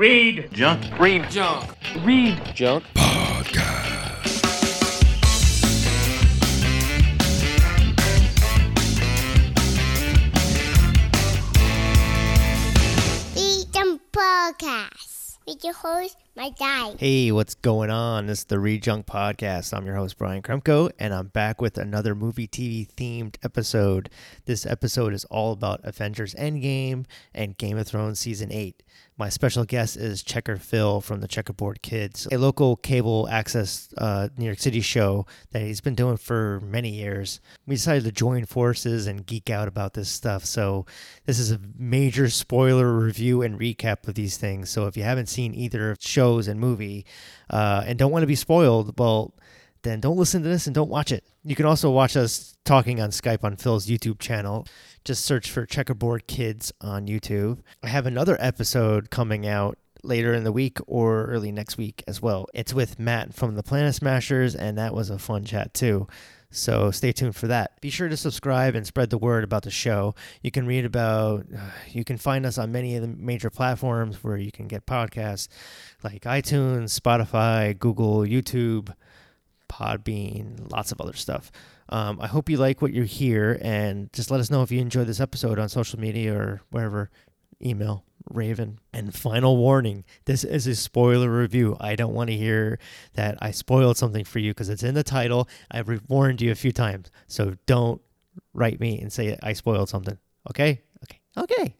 Read Junk. Read junk. Read junk. Freedom Podcast with your host, my guy. Hey, what's going on? This is the Read Junk Podcast. I'm your host, Brian Kremko, and I'm back with another movie TV themed episode. This episode is all about Avengers Endgame and Game of Thrones Season 8. My special guest is Checker Phil from the Checkerboard Kids, a local cable access uh, New York City show that he's been doing for many years. We decided to join forces and geek out about this stuff. So, this is a major spoiler review and recap of these things. So, if you haven't seen either of shows and movie uh, and don't want to be spoiled, well, then don't listen to this and don't watch it. You can also watch us talking on Skype on Phil's YouTube channel. Just search for Checkerboard Kids on YouTube. I have another episode coming out later in the week or early next week as well. It's with Matt from the Planet Smashers, and that was a fun chat too. So stay tuned for that. Be sure to subscribe and spread the word about the show. You can read about, uh, you can find us on many of the major platforms where you can get podcasts like iTunes, Spotify, Google, YouTube, Podbean, lots of other stuff. Um, I hope you like what you hear and just let us know if you enjoyed this episode on social media or wherever. Email Raven. And final warning this is a spoiler review. I don't want to hear that I spoiled something for you because it's in the title. I've warned you a few times. So don't write me and say I spoiled something. Okay? Okay. Okay.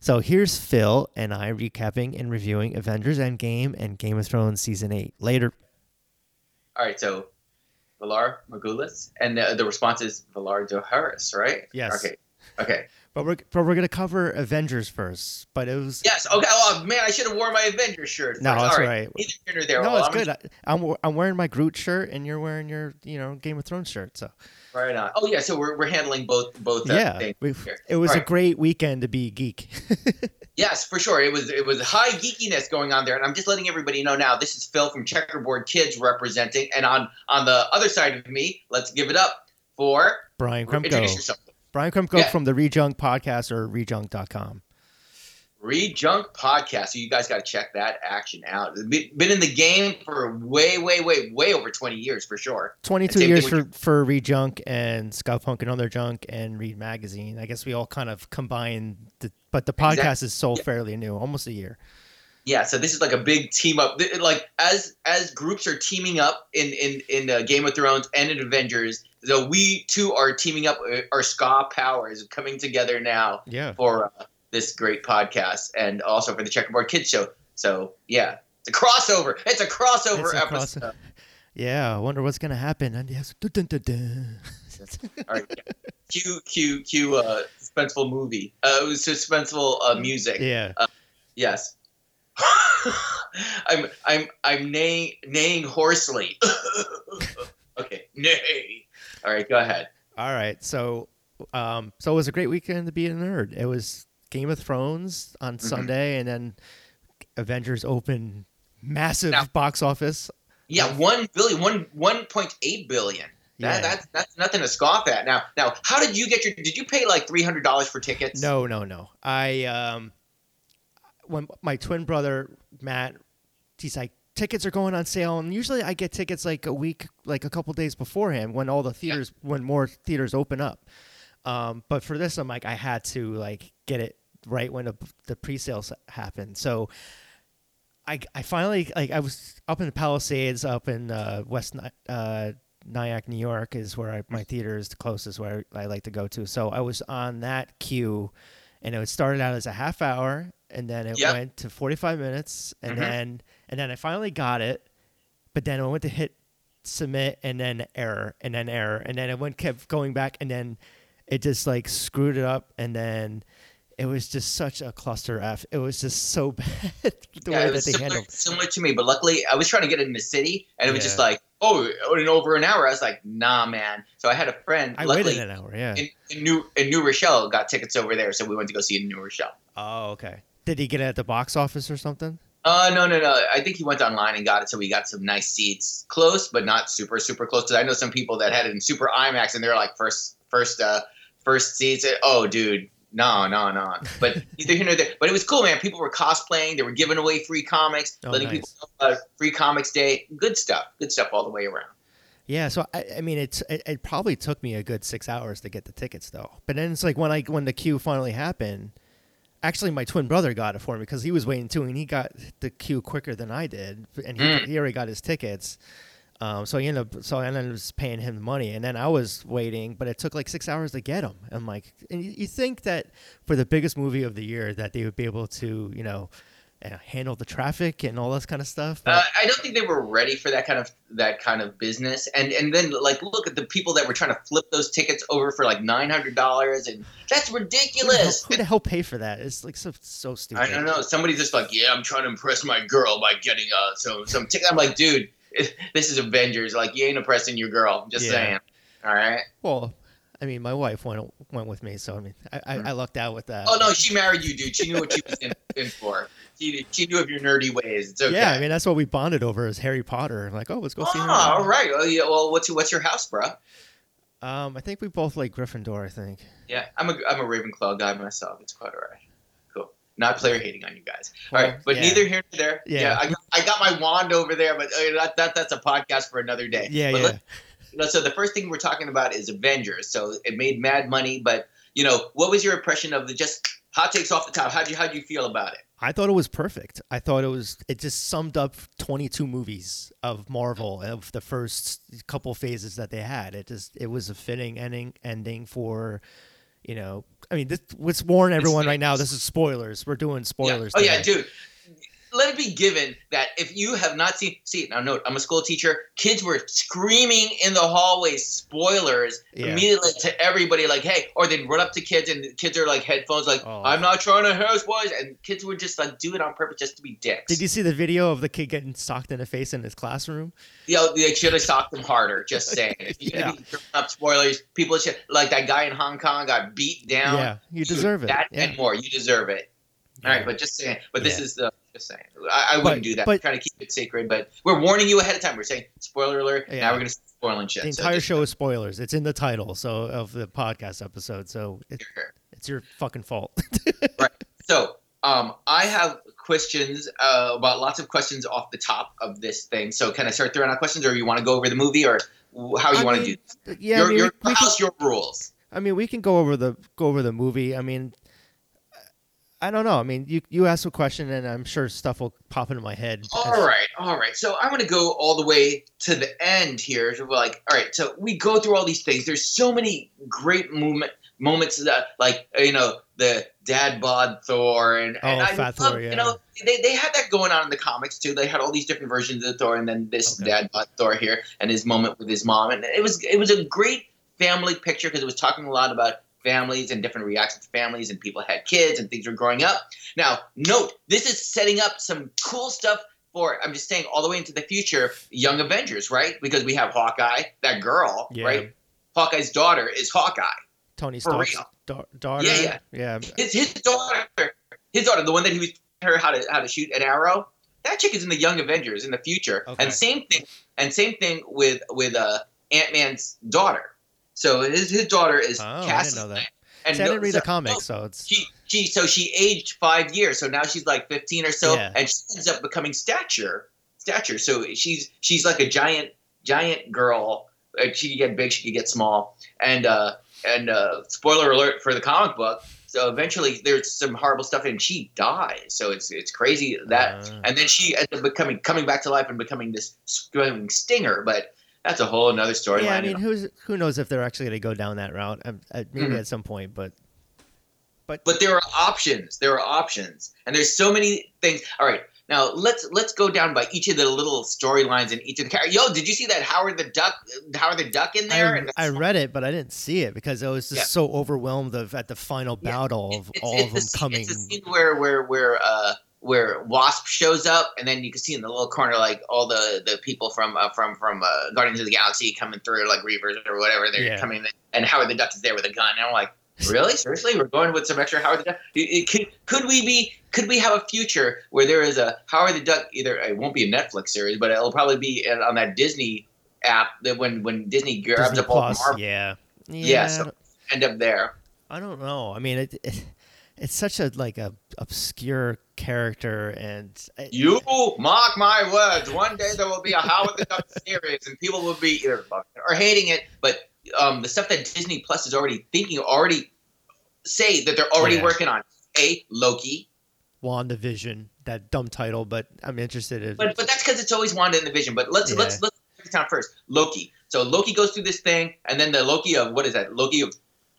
So here's Phil and I recapping and reviewing Avengers Endgame and Game of Thrones Season 8. Later. All right, so Valar Morghulis, and the, the response is Valar Dohaeris, right? Yes. Okay. Okay. But we're, but we're going to cover Avengers first. But it was. Yes. Okay. Oh man, I should have worn my Avengers shirt. No, that's All right. Neither here nor there. No, Well, it's I'm good. I, I'm I'm wearing my Groot shirt, and you're wearing your you know Game of Thrones shirt. So Right on. Oh yeah, so we're, we're handling both both uh, yeah, things it was All a right. great weekend to be a geek. Yes, for sure. It was it was high geekiness going on there, and I'm just letting everybody know now. This is Phil from Checkerboard Kids representing, and on on the other side of me, let's give it up for Brian Kremko. Brian Kremko Yeah. from the Read Junk Podcast or readjunk.com. Read Junk Podcast. So you guys got to check that action out. Been in the game for way, way, way, way over 20 years for sure. 22 Same years for, for Read Junk and Scout Punk and Other Junk and Read Magazine. I guess we all kind of combine, the, but the podcast Exact- is so yeah. fairly new, almost a year. Yeah, so this is like a big team up. Like as as groups are teaming up in in in uh, Game of Thrones and in Avengers, so we too are teaming up. uh, Our ska powers coming together now Yeah. for uh, this great podcast and also for the Checkerboard Kids show. So yeah, it's a crossover. It's a crossover It's a episode. cross- Yeah, I wonder what's going to happen. And yes. All right, yeah. cue cue cue uh, suspenseful movie. Uh, it was suspenseful uh, music. yeah. Yes. I'm I'm I'm neighing, neighing hoarsely. okay, neigh. All right, go ahead. All right. So, um, so it was a great weekend to be a nerd. It was Game of Thrones on Mm-hmm. Sunday, and then Avengers open massive Now- box office. Yeah, one billion, one one point eight billion. That, Yeah. That's that's nothing to scoff at. Now now, how did you get your? Did you pay like three hundred dollars for tickets? No, no, no. I um, when my twin brother Matt, he's like, tickets are going on sale, and usually I get tickets like a week, like a couple days beforehand when all the theaters, when more theaters open up. Um, but for this, I'm like, I had to like get it right when the, the pre-sales happened. So I, I finally like I was up in the Palisades, up in uh, West uh, Nyack, New York, is where I, my theater is the closest where I like to go to. So I was on that queue, and it started out as a half hour, and then it Yep. went to forty five minutes, and Mhm. then and then I finally got it, but then I went to hit submit, and then error, and then error, and then it went kept going back, and then it just like screwed it up, and then. It was just such a cluster f. It was just so bad the yeah, way that they similar, handled. similar to me, but luckily I was trying to get it in the city, and it was just like, oh, in over an hour. I was like, nah, man. So I had a friend. I luckily, waited an hour. Yeah. in, in New in New Rochelle got tickets over there, so we went to go see it in New Rochelle. Oh, okay. Did he get it at the box office or something? Uh, no, no, no. I think he went online and got it, so we got some nice seats, close but not super, super close. Because I know some people that had it in super IMAX, and they're like first, first, uh, first seats. Oh, dude, No, no, no. But either here nor there. But it was cool, man. People were cosplaying. They were giving away free comics, Oh, letting nice. people know about Free Comics Day. Good stuff. Good stuff all the way around. Yeah, so I, I mean, it's it, it probably took me a good six hours to get the tickets though. But then it's like when I when the queue finally happened, actually my twin brother got it for me because he was waiting too, and he got the queue quicker than I did, and he, Mm. he already got his tickets. Um, so I ended up so I ended up paying him the money, and then I was waiting, but it took like six hours to get him. I'm like, and you, you think that for the biggest movie of the year that they would be able to, you know. Uh, handle the traffic and all this kind of stuff. but- Uh, I don't think they were ready for that kind of that kind of business. And and then like look at the people that were trying to flip those tickets over for like nine hundred dollars, and that's who the, hell, ridiculous. who the hell pay for that? It's like so so stupid. I don't know. Somebody's just like, yeah, I'm trying to impress my girl by getting uh some some ticket. I'm like, dude, this is Avengers. Like, you ain't oppressing your girl. Just Yeah. saying. All right. Well, I mean, my wife went went with me, so I mean, I, I, I lucked out with that. Oh no, she married you, dude. She knew what she was in, in for. She, she knew of your nerdy ways. It's okay. Yeah, I mean, that's what we bonded over is Harry Potter. Like, oh, let's go see. oh, all Potter. Well, yeah, well, what's your, what's your house, bro? Um, I think we both like Gryffindor. I think. Yeah, I'm a I'm a Ravenclaw guy myself. It's quite all right. Cool. Not player hating on you guys. All Well, right, but yeah. neither here nor there. Yeah. Yeah, I, got, I got my wand over there, but uh, that, that that's a podcast for another day. Yeah, But yeah. you know, so the first thing we're talking about is Avengers. So it made mad money, but you know, what was your impression of the just hot takes off the top? How'd you how'd you feel about it? I thought it was perfect. I thought it was. It just summed up 22 movies of Marvel of the first couple phases that they had. It just it was a fitting ending ending for, you know. I mean, this what's warning everyone right now. This is spoilers. We're doing spoilers. Yeah. Oh yeah, today. dude. Let it be given that if you have not seen, see now note, I'm a school teacher. Kids were screaming in the hallways, spoilers Yeah. immediately to everybody, like, hey, or they'd run up to kids and the kids are like headphones, like, Oh. I'm not trying to have spoilers, and kids would just like do it on purpose just to be dicks. Did you see the video of the kid getting socked in the face in his classroom? You know, they should have socked him harder. Just saying, if you're Yeah. be throwing up spoilers, people should like that guy in Hong Kong got beat down. yeah, you deserve it. That yeah. and more, you deserve it. All right, but just saying. But this Yeah. is the just saying. I, I wouldn't But- do that. but- trying to keep it sacred, but we're warning you ahead of time. We're saying spoiler alert. Yeah. Now we're gonna spoiling shit. the So entire just- show is spoilers. It's in the title, so of the podcast episode. So it, Sure. it's your fucking fault. Right. So um, I have questions uh, about lots of questions off the top of this thing. So can I start throwing out questions, or you want to go over the movie, or how you I want to do? yeah, your I mean, your we, we can, house, your rules. I mean, we can go over the go over the movie. I mean, I don't know. I mean, you you ask a question, and I'm sure stuff will pop into my head. as- All right, all right. So I'm going to go all the way to the end here. So we're like, all right. So we go through all these things. There's so many great movement moments that, like, you know, the dad bod Thor, and, oh, and Oh, I Fat love, Thor, yeah. you know, they, they had that going on in the comics too. They had all these different versions of Thor, and then this Okay. dad bod Thor here, and his moment with his mom, and it was it was a great family picture because it was talking a lot about families and different reactions to families and people had kids and things were growing up. Now, note this is setting up some cool stuff for I'm just saying all the way into the future, Young Avengers, right? Because we have Hawkeye, that girl, Yeah. right? Hawkeye's daughter is Hawkeye. Tony Stark's da- daughter. Yeah, yeah. yeah. His his daughter, his daughter, the one that he was telling her how to how to shoot an arrow. That chick is in the Young Avengers in the future, Okay. and same thing, and same thing with with uh, Ant Man's daughter. So his his daughter is Oh, I didn't Cassie. know that. And See, I didn't read so- the comics, so it's she she so she aged five years. So now she's like 15 or so Yeah. and she ends up becoming stature stature. So she's she's like a giant giant girl. She could get big she could get small. And uh and uh spoiler alert for the comic book so eventually there's some horrible stuff and she dies. So it's it's crazy that Uh, and then she ends up becoming coming back to life and becoming this screaming stinger. But that's a whole another storyline yeah. I mean, who's who knows if they're actually going to go down that route? Um, uh, maybe Mhm. at some point, but but but there are options there are options and there's so many things all right now let's let's go down by each of the little storylines in each of the characters yo did you see that howard the duck howard the duck in there I, And I read it, but I didn't see it because I was just Yeah. so overwhelmed of at the final Yeah. battle of It's- all it's of the them scene- coming. it's the scene where where where uh where wasp shows up and then you can see in the little corner like all the the people from uh, from from uh, guardians of the galaxy coming through like reavers or whatever they're Yeah. coming in, and howard the duck is there with a gun and i'm like really seriously we're going with some extra howard the duck It- it could, could we be could we have a future where there is a howard the duck either it won't be a netflix series but it'll probably be on that disney app that when when disney grabs Disney up all Plus, Marvel yeah, Yeah, yeah. so- end up there I don't know. I mean, it, it it's such a like a obscure character, and You mark my words. One day there will be a Howard the Duck series, and people will be either or hating it. But um, the stuff that Disney Plus is already thinking, already say that they're already Yeah. working on. A Loki, WandaVision, that dumb title, but I'm interested in. but but that's because it's always Wanda in the Vision. But let's Yeah. let's let's break it down first. Loki. So Loki goes through this thing, and then the Loki of what is that? Loki of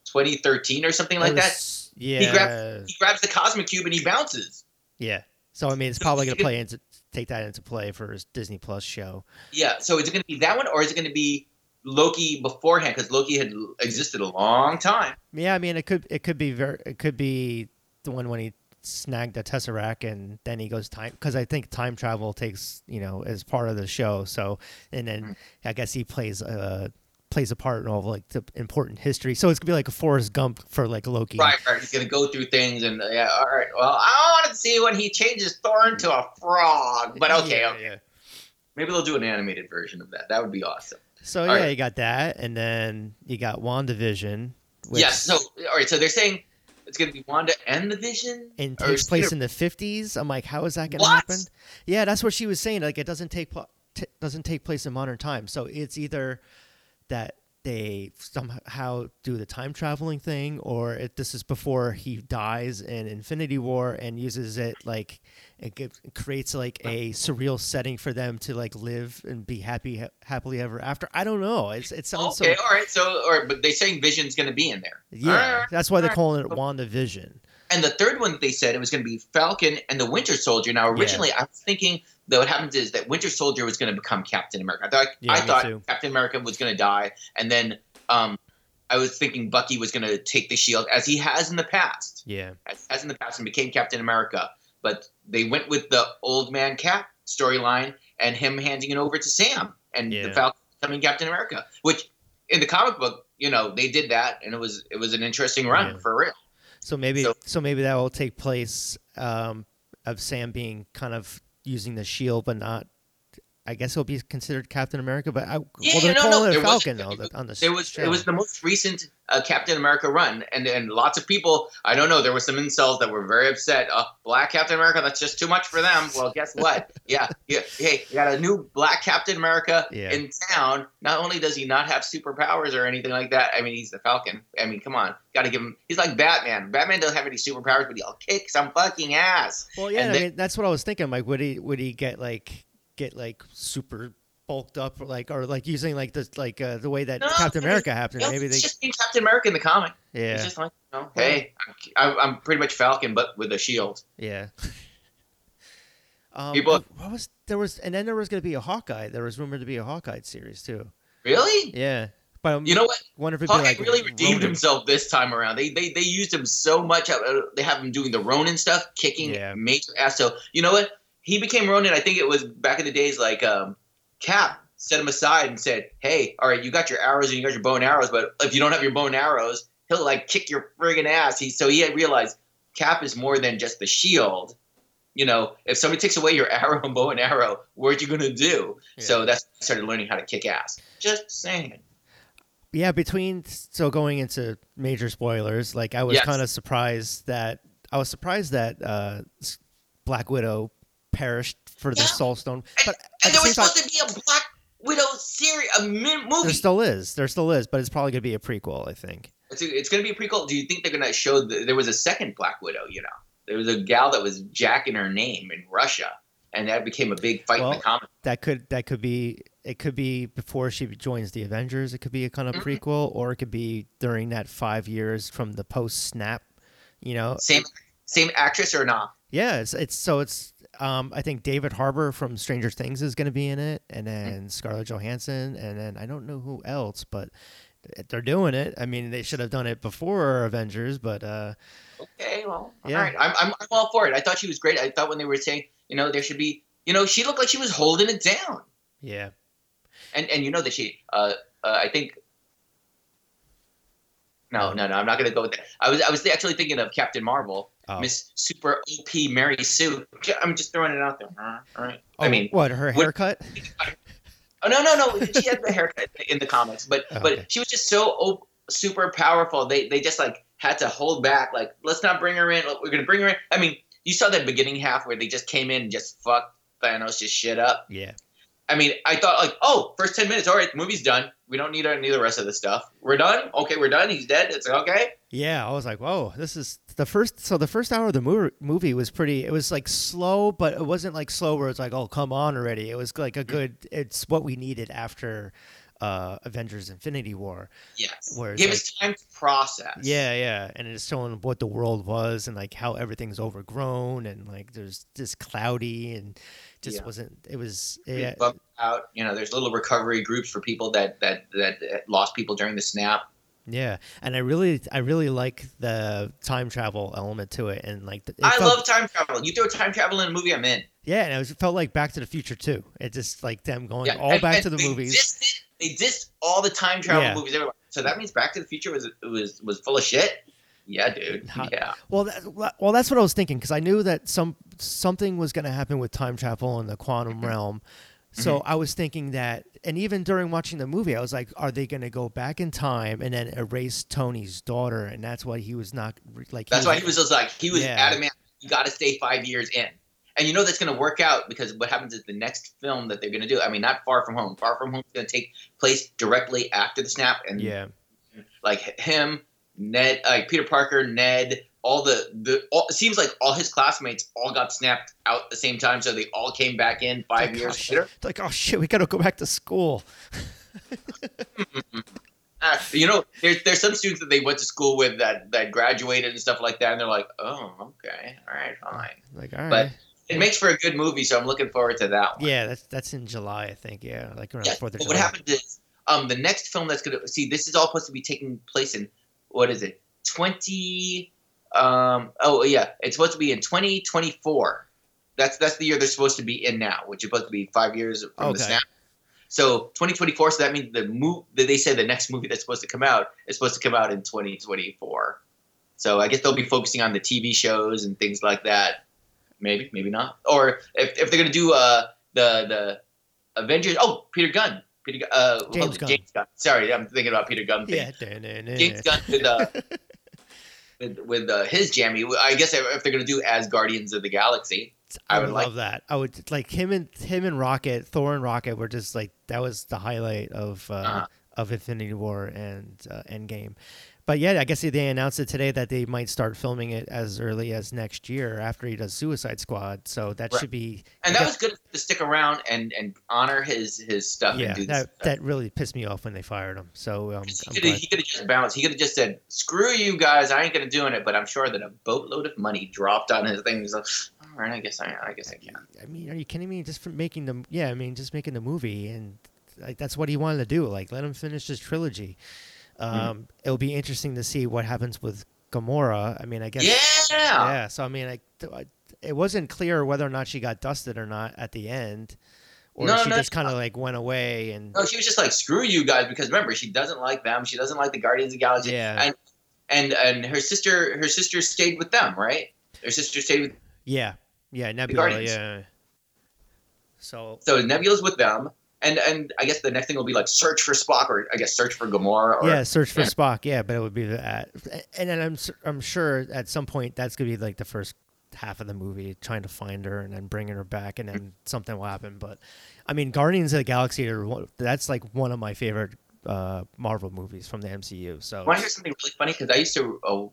2013 or something like that. was- Yeah, He grabs- He grabs the Cosmic Cube and he bounces. Yeah. So I mean, it's probably gonna play into take that into play for his Disney Plus show. Yeah. So is it going to be that one, or is it going to be Loki beforehand? Because Loki had existed a long time. Yeah, I mean, it could it could be very it could be the one when he snagged the tesseract and then he goes time because I think time travel takes you know as part of the show. So and then Mm-hmm. I guess he plays uh plays a part in all of, like the important history. So it's gonna be like a Forrest Gump for like Loki. Right, right. He's gonna go through things, and uh, yeah. All right. Well, I wanted to see when he changes Thor to a frog, but okay, Yeah, okay. yeah. maybe they'll do an animated version of that. That would be awesome. So All yeah, right. you got that, and then you got WandaVision. Which Yes. So, all right. So they're saying it's gonna be Wanda and the Vision, and takes place in the 50s. I'm like, how is that going to What? happen? Yeah, that's what she was saying. Like, it doesn't take pl- t- doesn't take place in modern time. So it's either that they somehow do the time traveling thing, or it, this is before he dies in Infinity War and uses it like it, gives, it creates like a surreal setting for them to like live and be happy ha- happily ever after. I don't know. It's it sounds okay. so All right. So, right. But they're saying Vision's gonna be in there. yeah. Right, That's why they're calling it Wanda Vision. And the third one that they said it was going to be Falcon and the Winter Soldier. Now, originally, I was thinking that what happens is that Winter Soldier was going to become Captain America. I thought, Yeah, I thought too. Captain America was going to die, and then um, I was thinking Bucky was going to take the shield as he has in the past, Yeah. as, as in the past, and became Captain America. But they went with the old man Cap storyline and him handing it over to Sam and Yeah. the Falcon becoming Captain America, which in the comic book, you know, they did that, and it was it was an interesting run Yeah. for real. So maybe So- so, maybe that will take place um, of Sam being kind of using the shield, but not. I guess he'll be considered Captain America, but I, Yeah, well, they're no, no, calling it it a was- Falcon though it on the It was show. it was the most recent uh, Captain America run, and and lots of people. I don't know. There were some incels that were very upset. Uh, black Captain America, that's just too much for them. Well, guess what? yeah, yeah. Hey, you got a new Black Captain America Yeah. in town. Not only does he not have superpowers or anything like that. I mean, he's the Falcon. I mean, come on, got to give him. He's like Batman. Batman doesn't have any superpowers, but he'll kick some fucking ass. well, yeah, and I mean that's what I was thinking. Like, would he would he get like get like super bulked up, or like or like using like the like uh, the way that No, Captain America happened? You know, Maybe it's they just being Captain America in the comic. yeah It's just like, you know, hey, I'm, I'm pretty much Falcon, but with a shield. yeah. Um, People- what was there was and then there was going to be a Hawkeye. There was rumored to be a Hawkeye series too. Really? Yeah, but You know what? wonder if Hawkeye like really redeemed Ronin. himself this time around. They they they used him so much. uh, They have him doing the Ronin stuff, kicking Yeah. major ass. So you know what? He became Ronin. I think it was back in the days like um, Cap set him aside and said, "Hey, all right, you got your arrows and you got your bow and arrows, but if you don't have your bow and arrows, he'll like kick your friggin' ass." He so he had realized Cap is more than just the shield. You know, if somebody takes away your arrow and bow and arrow, what are you gonna do? So that's started learning how to kick ass. Just saying. yeah between so going into major spoilers like i was Yes. kind of surprised that i was surprised that uh black widow perished for the Yeah. soul stone but And the there was time supposed to be a Black Widow series, a movie. there still is there still is but it's probably going to be a prequel i think it's, it's going to be a prequel. Do you think they're going to show the, there was a second Black Widow? You know, there was a gal that was jacking her name in Russia, and that became a big fight in Well, the comic. that could that could be it could be before she joins the avengers it could be a kind of Mhm. prequel or it could be during that five years from the post snap you know Same same actress or not? Yeah, it's, it's so it's um I think David Harbour from Stranger Things is going to be in it, and then Scarlett Johansson, and then I don't know who else, but they're doing it. I mean, they should have done it before Avengers, but uh, Okay, well, Yeah. all right. I'm, I'm I'm all for it. I thought she was great. I thought when they were saying, you know, there should be, you know, she looked like she was holding it down. yeah, and and you know that she uh, uh I think no no no I'm not gonna go with that I was I was actually thinking of Captain Marvel oh. Miss Super OP Mary Sue I'm just throwing it out there all right I Oh, mean what her what- haircut? oh no no no she had the haircut in the comics but Oh, but okay. she was just so op- super powerful they they just like had to hold back. Like, let's not bring her in. We're gonna bring her in. I mean, you saw that beginning half where they just came in and just fucked Thanos just shit up. Yeah. I mean, I thought like, oh, first ten minutes, all right, the movie's done. We don't need any of the rest of the stuff. We're done. Okay, we're done. He's dead. It's okay. Yeah, I was like, whoa, this is the first. So the first hour of the movie movie was pretty. It was like slow, but it wasn't like slow where it's like, oh, come on already. It was like a good. It's what we needed after uh Avengers: Infinity War. Yes. Where Give like- us time to process. Yeah, yeah, and it's showing what the world was and like how everything's overgrown and like there's just cloudy and just Yeah. wasn't. It was yeah, out. You know, there's little recovery groups for people that that that lost people during the snap. Yeah, and I really I really like the time travel element to it and like the, it I felt- love time travel. You throw time travel in a movie, I'm in. yeah, and it, was, it felt like Back to the Future too. It just like them going Yeah, all and- back and to the they movies. It. They dissed all the time travel Yeah. movies. Everywhere. So that means Back to the Future was was was full of shit. Yeah, dude. Hot. Yeah. Well, that, well, that's what I was thinking because I knew that some something was going to happen with time travel in the quantum Mm-hmm. realm. So mm-hmm. I was thinking that, and even during watching the movie, I was like, "Are they going to go back in time and then erase Tony's daughter?" And that's why he was not like. That's why he was just like he was Yeah. adamant. You got to stay five years in, and you know that's going to work out because what happens is the next film that they're going to do. I mean, not Far From Home. Far From Home is going to take place directly after the snap, and Yeah, like him, Ned, like Peter Parker, Ned, all the the all, it seems like all his classmates all got snapped out at the same time, so they all came back in five like, oh, years shit. later. It's like, oh shit, we got to go back to school. You know, there's there's some students that they went to school with that that graduated and stuff like that, and they're like, oh, okay, all right, fine. Like, all right, But- It makes for a good movie, so I'm looking forward to that one. yeah, that's that's in July, I think. Yeah, like around Yeah, Fourth of but July. what happened is, um, the next film that's gonna see this is all supposed to be taking place in what is it, twenty? Um, oh yeah, it's supposed to be in twenty twenty four. That's that's the year they're supposed to be in now, which is supposed to be five years from Okay. the snap. So twenty twenty four. So that means the move that they say the next movie that's supposed to come out is supposed to come out in twenty twenty four. So I guess they'll be focusing on the TV shows and things like that. Maybe, maybe not. Or if, if they're gonna do uh the the Avengers. Oh, Peter Gunn. Peter Gunn. Uh, James hold- Gunn. James Gunn. Sorry, I'm thinking about Peter Gunn. yeah, Thing. da-na-na-na. James Gunn with uh with with uh, his jammy. I guess if they're gonna do as Guardians of the Galaxy. I I would would like- love that. I would like him and him and Rocket, Thor and Rocket were just like that was the highlight of uh, Uh-huh. of Infinity War and uh, Endgame. But yeah, I guess they announced it today that they might start filming it as early as next year after he does Suicide Squad. So that Right. should be And I that guess- was good to stick around and and honor his his stuff yeah. and do. That stuff. that really pissed me off when they fired him. So um, he could have he could have just bounced. He could have just said, "Screw you guys, I ain't gonna do it." But I'm sure that a boatload of money dropped on his thing. He's like, "All right, I guess I, I guess I can." I mean, are you kidding me? Just for making the yeah, I mean, just making the movie, and like that's what he wanted to do. Like, let him finish his trilogy. Um, It'll be interesting to see what happens with Gamora. I mean, I guess Yeah. yeah. So I mean, I- it wasn't clear whether or not she got dusted or not at the end, or No, she no, just kind of like went away and No, she was just like, "Screw you guys," because remember, she doesn't like them. She doesn't like the Guardians of the Galaxy. yeah, And and and her sister, her sister stayed with them, right? Her sister stayed with. yeah, yeah, Nebula, yeah. So So Nebula's with them, and and I guess the next thing will be like search for Spock, or I guess search for Gamora. Or, yeah, search for yeah. Spock. Yeah, but it would be that, and then I'm s- I'm sure at some point that's gonna be like the first half of the movie, trying to find her and then bringing her back, and then something will happen. But I mean, Guardians of the Galaxy are one- that's like one of my favorite uh, Marvel movies from the MCU. So Want to hear something really funny? Because I used to uh,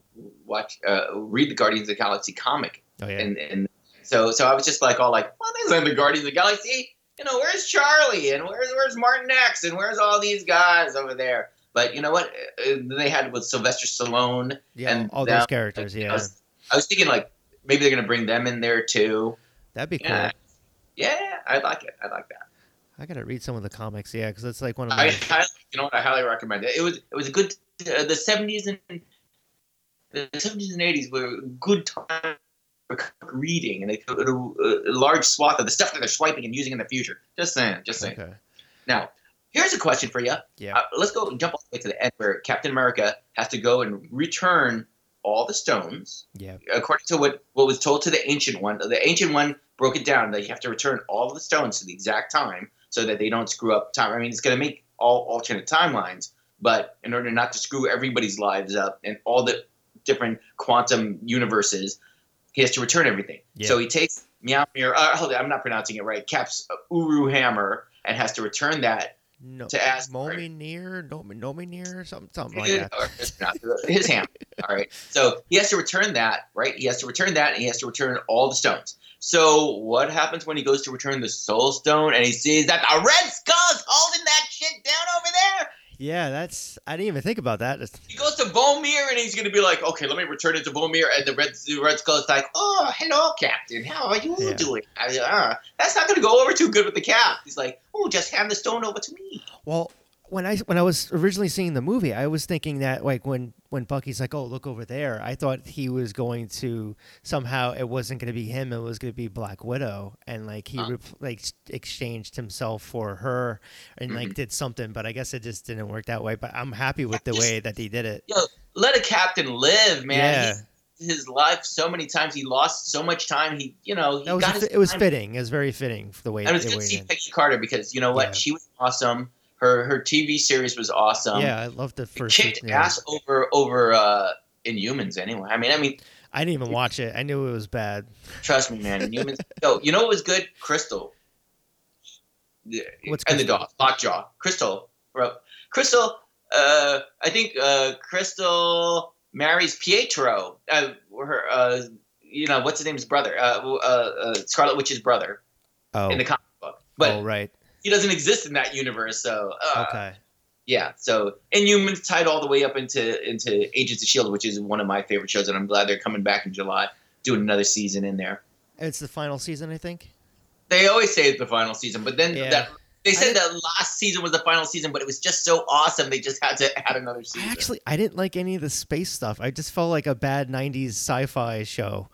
watch, uh, read the Guardians of the Galaxy comic, oh yeah, and and so so I was just like all like, well, this isn't the Guardians of the Galaxy. You know, where's Charlie and where's where's Martinex and where's all these guys over there? But you know what? Uh, they had with Sylvester Stallone. yeah, and all now- those characters. I Yeah, was, I was thinking like maybe they're gonna bring them in there too. that'd be cool. Yeah, yeah, I like it. I like that. I gotta read some of the comics. Yeah, because it's like one of I, my I you know what? I highly recommend it. It was it was a good. Uh, the seventies and the seventies and eighties were a good time reading, and they could a, a large swath of the stuff that they're swiping and using in the future. Just saying. Just saying. okay. Now, here's a question for you. Yeah. Uh, let's go and jump all the way to the end where Captain America has to go and return all the stones Yeah, according to what, what was told to the ancient one, the ancient one broke it down that you have to return all the stones to the exact time so that they don't screw up time. I mean, it's going to make all alternate timelines, but in order not to screw everybody's lives up and all the different quantum universes. He has to return everything. Yeah. So he takes Mjolnir. Uh, hold on, I'm not pronouncing it right. Cap's uh, Uru hammer and has to return that No, to. Momir, Nomi, Nominir, something, something like that. or it's not, his hammer. All right. So he has to return that, right? He has to return that, and he has to return all the stones. So what happens when he goes to return the Soul Stone and he sees that the Red Skull's holding that shit down over there? Yeah, that's. I didn't even think about that. It's- He goes to Bomir and he's gonna be like, okay, let me return it to Bomir, and the Red the Red Skull's like, oh, hello, Captain, how are you Yeah. doing? I, uh, that's not gonna go over too good with the Cap. He's like, oh, just hand the stone over to me. Well, when I when I was originally seeing the movie, I was thinking that like when when Bucky's like, "Oh, look over there," I thought he was going to somehow it wasn't going to be him; it was going to be Black Widow, and like he Huh. rep- like exchanged himself for her and Mm-hmm. like did something. But I guess it just didn't work that way. But I'm happy with the Just- way that he did it. Yo, let a captain live, man. Yeah. He's- his life so many times. He lost so much time. He, you know, he was got a his fi- it was time. fitting. It was very fitting for the way And it was good to see. Peggy Carter because you know what? Yeah. She was awesome. Her her TV series was awesome. yeah, I loved the She first. kicked season, yeah. ass over over uh, Inhumans. Anyway, I mean, I mean, I didn't even watch it. I knew it was bad. trust me, man. Inhumans. Yo, you know what was good? Crystal. What's and the Crystal? dog, Lockjaw, Crystal, bro. Crystal. Uh, I think uh, Crystal marries Pietro. Uh, her, uh, you know, what's his name's brother? Uh, uh, uh, Scarlet Witch's brother Oh, in the comic book. But oh right. He doesn't exist in that universe, so uh, Okay. yeah. So Inhumans tied all the way up into into Agents of Shield, which is one of my favorite shows, and I'm glad they're coming back in July, doing another season in there. It's the final season, I think. They always say it's the final season, but then Yeah. that they said that last season was the final season, but it was just so awesome they just had to add another season. I actually I didn't like any of the space stuff. I just felt like a bad '90s sci-fi show.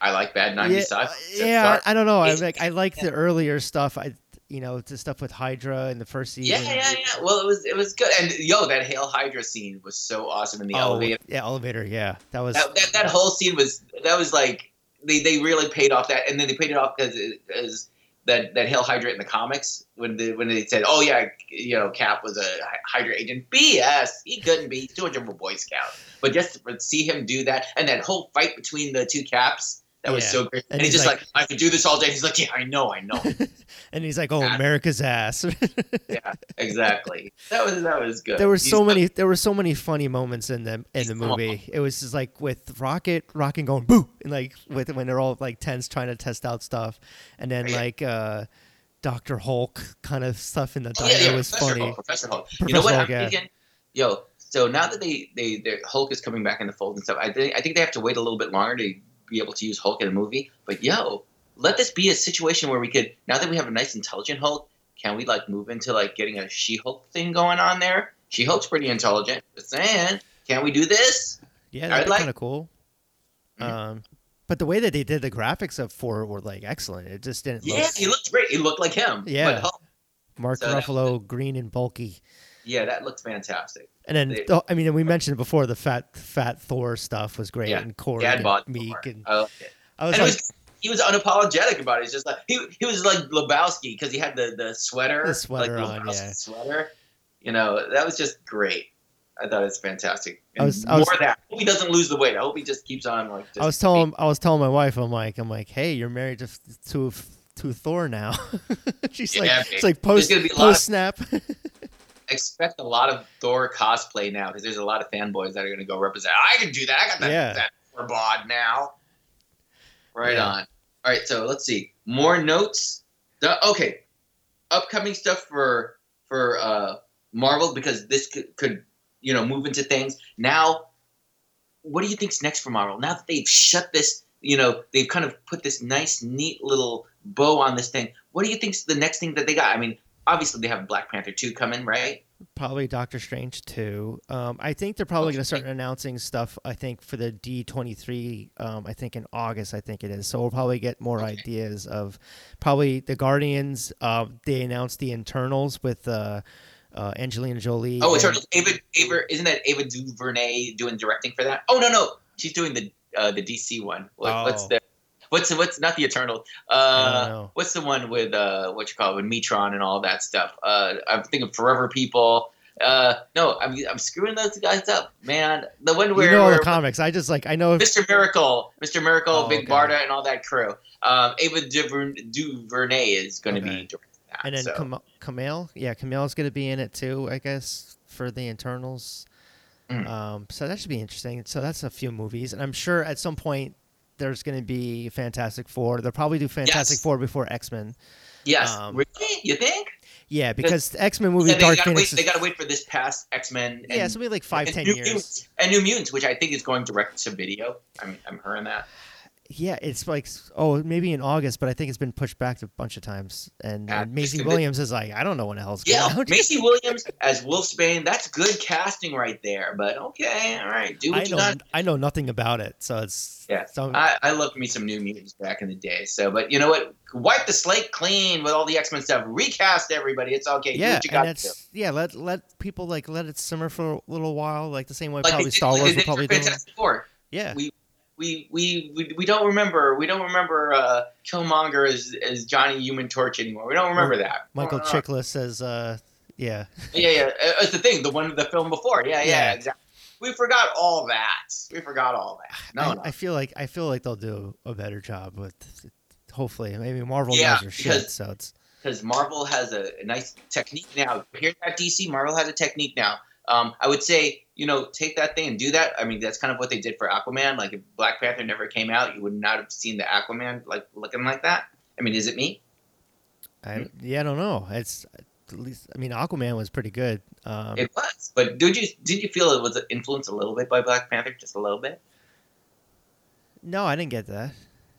I like bad yeah, 90s sci-fi. yeah. dark. I, I don't know. I like I like the earlier stuff. I you know the stuff with Hydra in the first season. yeah, yeah. Yeah. Well, it was it was good, and yo, that Hail Hydra scene was so awesome in the Oh, elevator. yeah, elevator. Yeah, that was. That, that that whole scene was that was like they, they really paid off that, and then they paid it off as as that that Hail Hydra in the comics when they when they said, oh yeah, you know, Cap was a Hydra agent. BS, he couldn't be. He's too much of a Boy Scout. But just to see him do that, and that whole fight between the two Caps. That was Yeah. so great. And And, he's, he's just like- like, I could do this all day. He's like, yeah, I know, I know. and he's like, "Oh. America's ass." yeah, exactly. That was that was good. there were He's so not- many. There were so many funny moments in the in the movie. It was just like with Rocket, Rocket going boo, and like with when they're all like tense trying to test out stuff, and then like uh Doctor Hulk kind of stuff in the Oh, diner yeah, yeah, was Professor funny. Hulk, Professor Hulk. you know what Hulk, I'm yeah. thinking? Yo, so now that they they Hulk is coming back in the fold and stuff, I think I think they have to wait a little bit longer to be able to use Hulk in a movie. But yo, let this be a situation where we could now that we have a nice intelligent Hulk, can we like move into like getting a She Hulk thing going on there? She Hulk's pretty intelligent. Just saying, can we do this? Yeah, be like- kind of cool. Mhm. Um, but the way that they did the graphics of for were like excellent. It just didn't Yeah, look he looked great. He looked like him. Yeah. But Hulk, Mark so Ruffalo green and bulky. Yeah, that looked fantastic. And then, They- I mean, we mentioned before the fat, fat Thor stuff was great, Yeah. and Dad and Meek, Thor. and I. I was and like, was he was unapologetic about it. He's just like he he was like Lebowski because he had the the sweater, The sweater like on, Lebowski yeah. sweater. You know that was just great. I thought it was fantastic. And I was- I more was- of that. I hope he doesn't lose the weight. I hope he just keeps on like. I was telling, I was telling my wife, I'm like, I'm like, hey, you're married to to to Thor now. She's Yeah, like, it's like post post snap. expect a lot of Thor cosplay now because there's a lot of fanboys that are going to go represent. I can do that. I got that Yeah. that Thor bod now. Right Yeah. on. All right, so let's see more notes. The, okay, upcoming stuff for for uh, Marvel because this could, could you know move into things now. What do you think's next for Marvel now that they've shut this? You know they've kind of put this nice, neat little bow on this thing. What do you think's the next thing that they got? I mean, obviously they have Black Panther two coming, right? probably Doctor Strange two. Um, I think they're probably going to start announcing stuff. I think for the D twenty three. Um, I think in August. I think it is. So we'll probably get more Okay. ideas of probably the Guardians. Um, they announced the Eternals with uh, uh, Angelina Jolie. Oh, it's and- Ava. Ava isn't that Ava DuVernay doing directing for that? Oh no, no, she's doing the uh, the DC one. What's Oh. the what's what's not the Eternal? Uh, what's the one with uh what you call it with Metron and all that stuff? Uh, I'm thinking Forever People. Uh, no, I'm I'm screwing those guys up, man. The one You where, know all the comics. I just like I know. Mr. Miracle, Mr. Miracle, Oh, Big okay. Barda, and all that crew. Um, Ava DuVern- DuVernay is going to Okay. be directing that. And then so. Kam- Camille, yeah, Kumail's gonna be in it too, I guess, for the Eternals. Mm. Um, so that should be interesting. So that's a few movies, and I'm sure at some point there's gonna be Fantastic Four. They'll probably do Fantastic Yes. Four before X Men. yes, um, really? You think? Yeah, because the X Men movie Yeah, they Dark gotta Phoenix. wait. They got to wait for this past X Men. yeah, it's gonna be like five, and ten New years. Mutants, and New Mutants, which I think is going direct to video. I mean, I'm hearing that. Yeah, it's like oh maybe in August, but I think it's been pushed back a bunch of times. And, Yeah, and Maisie just a bit- Williams is like, I don't know when the hell's Yeah, going out. Maisie Williams as Wolfsbane. That's good casting right there. But okay, all right, do what I you know got. I know nothing about it, so it's Yeah, So I, I loved me some New Mutants back in the day. So, but you know what? Wipe the slate clean with all the X Men stuff. Recast everybody. It's okay. yeah, and got to do. yeah. Let let people like let it simmer for a little while, like the same way Like probably did- Star Wars will probably do. Fantastic Four. Yeah, we we, we we we don't remember we don't remember uh, Killmonger as as Johnny Human Torch anymore. We don't remember that. Michael Uh, Chiklis says, uh, yeah, Yeah, yeah. uh, It's the thing. The one the film before. Yeah, yeah, Yeah. exactly. We forgot all that. We forgot all that. No, I, no. I feel like I feel like they'll do a better job with. Hopefully, maybe Marvel Yeah, knows their shit, because- so it's because Marvel has a, a nice technique now. Here's that DC. Marvel has a technique now. Um, I would say, you know, take that thing and do that. I mean, that's kind of what they did for Aquaman. Like, if Black Panther never came out, you would not have seen the Aquaman like looking like that. I mean, is it me? I, Hmm? yeah, I don't know. It's at least I mean Aquaman was pretty good. Um, It was, but did you did you feel it was influenced a little bit by Black Panther, just a little bit? no, I didn't get that.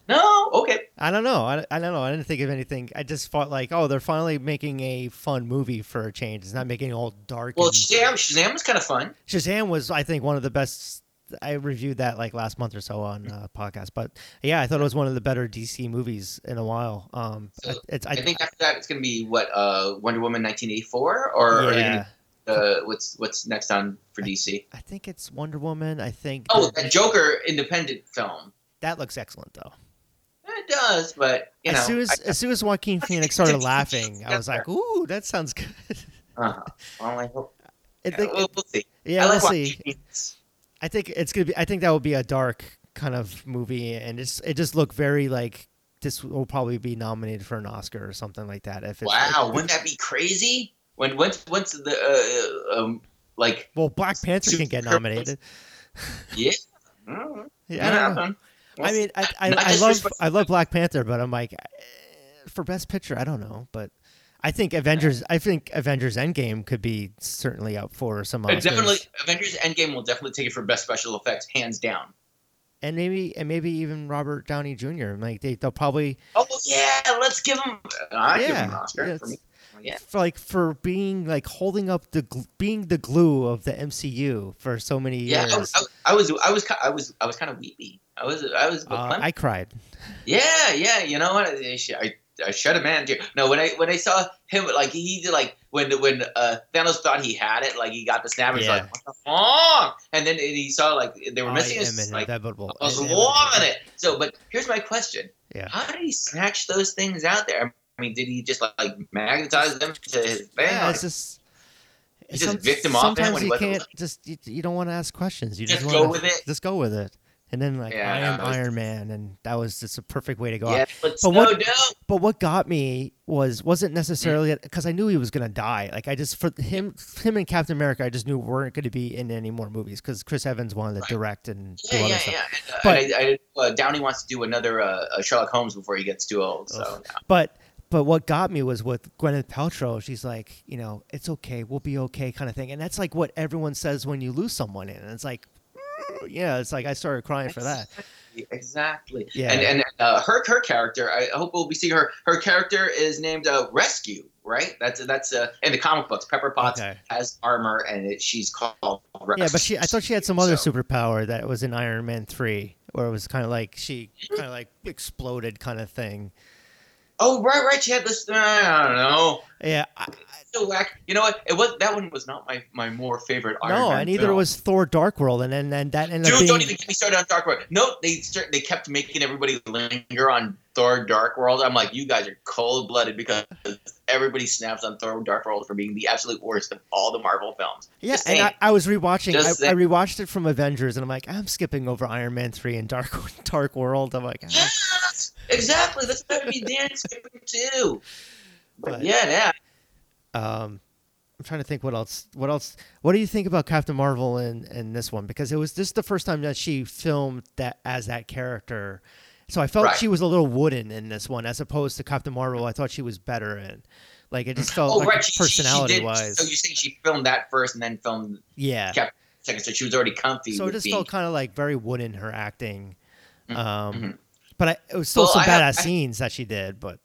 No, okay. I don't know. I, I don't know. I didn't think of anything. I just thought like, oh, they're finally making a fun movie for a change. It's not making it all dark. Well, and- Shazam, Shazam was kind of fun. Shazam was, I think, one of the best. I reviewed that like last month or so on uh, podcast, but yeah, I thought it was one of the better DC movies in a while. Um, So, it's I, I think after that, it's going to be what uh, Wonder Woman 1984, or yeah, gonna, uh, what's what's next on for DC? I think it's Wonder Woman. I think Oh, that Joker independent film. that looks excellent though. Does, but you know, as soon as I- as soon as Joaquin Phoenix started laughing, I was like, "Ooh, that sounds good." uh-huh. well, I hope. Yeah, think, we'll, we'll see. yeah, I we'll like see. Phoenix. I think it's gonna be. I think that will be a dark kind of movie, and it's it just looked very like this will probably be nominated for an Oscar or something like that. If Wow, if- wouldn't that be crazy? When once once the uh, um like well, Black Panther can get nominated. yeah. Mm, Yeah, I don't know. happen. I mean, I I, I love I love Black Panther, but I'm like, eh, for Best Picture, I don't know, but. I think Avengers. I think Avengers Endgame could be certainly up for some Oscars, definitely, Avengers Endgame will definitely take it for best special effects, hands down. and maybe and maybe even Robert Downey Jr. Like they, they'll probably Oh yeah, let's give him. I give him an Yeah, Oscar yeah, for me. Yeah. for like for being like holding up the gl- being the glue of the MCU for so many Yeah, years. I was, I was, I was, I was, I was kind of weepy. I was, I was. Uh, I cried. yeah, yeah. You know what? I, I, I shed a man tear. No, when I when I saw him, like he did, like when when uh, Thanos thought he had it, like he got the snap, he's Yeah. like, what the fuck? And then he saw like they were missing I his like. I was loving it. So, but here's my question: Yeah. How did he snatch those things out there? I mean, did he just like, like magnetize them to his thing? Yeah, it's just. He just victim off there sometimes he you can't just you, you don't want to ask questions. You Just just, go wanna, with it. Just go with it. And then like Yeah, I am was- Iron Man, and that was just a perfect way to go. yeah, out. but, But what- dope. But what got me was wasn't necessarily because I knew he was gonna die. Like I just for him, him and Captain America, I just knew weren't going to be in any more movies because Chris Evans wanted to Right. direct and do Yeah, other yeah, stuff. yeah. And, uh, But- and I, I, uh, Downey wants to do another uh, uh, Sherlock Holmes before he gets too old. So. But but what got me was with Gwyneth Paltrow. She's like, you know, it's okay, we'll be okay, kind of thing. And that's like what everyone says when you lose someone in. And it's like, yeah, it's like I started crying for that. exactly. Yeah. And and uh, her her character, I hope we'll be seeing her. Her character is named uh, Rescue, right? That's that's uh, in the comic books. Pepper Potts Okay. has armor, and it, she's called. Rescue. Yeah, but she I thought she had some other So- superpower that was in Iron Man three, where it was kind of like she kind of like exploded kind of thing. Oh right, right. She had this. uh, I don't know. Yeah, I, so whack. You know what? It was that one was not my my more favorite. Iron no, Man and either film. was Thor: Dark World, and then and that ended Dude, up being don't even get me started on Dark World. No, they start, they kept making everybody linger on Thor: Dark World. I'm like, you guys are cold blooded because everybody snaps on Thor: Dark World for being the absolute worst of all the Marvel films. Yeah, Just and saying. I, I was rewatching. I, Just I saying. rewatched it from Avengers, and I'm like, I'm skipping over Iron Man three and Dark Dark World. I'm like, ah. Yes, exactly. That's what I'd be Dan skipping too. But, But- yeah, yeah. um, I'm trying to think what else. What else? What do you think about Captain Marvel in in this one? Because it was this is the first time that she filmed that as that character. So I felt Right. she was a little wooden in this one, as opposed to Captain Marvel. I thought she was better in. Like it just felt Oh, like right. She, she- she personality did- wise. So you think she filmed that first and then filmed yeah. Captain second? So she was already comfy. So it just being- felt kind of like very wooden her acting. Um, mhm. But I, it was still Well, some I have- badass I- scenes that she did. But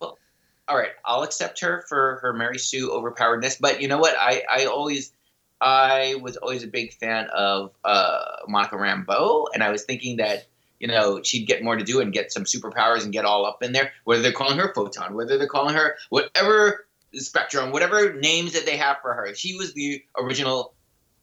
well, all right, I'll accept her for her Mary Sue overpoweredness. But you know what? I, I always, I was always a big fan of uh, Monica Rambeau, and I was thinking that you know she'd get more to do and get some superpowers and get all up in there. Whether they're calling her Photon, whether they're calling her whatever Spectrum, whatever names that they have for her, she was the original.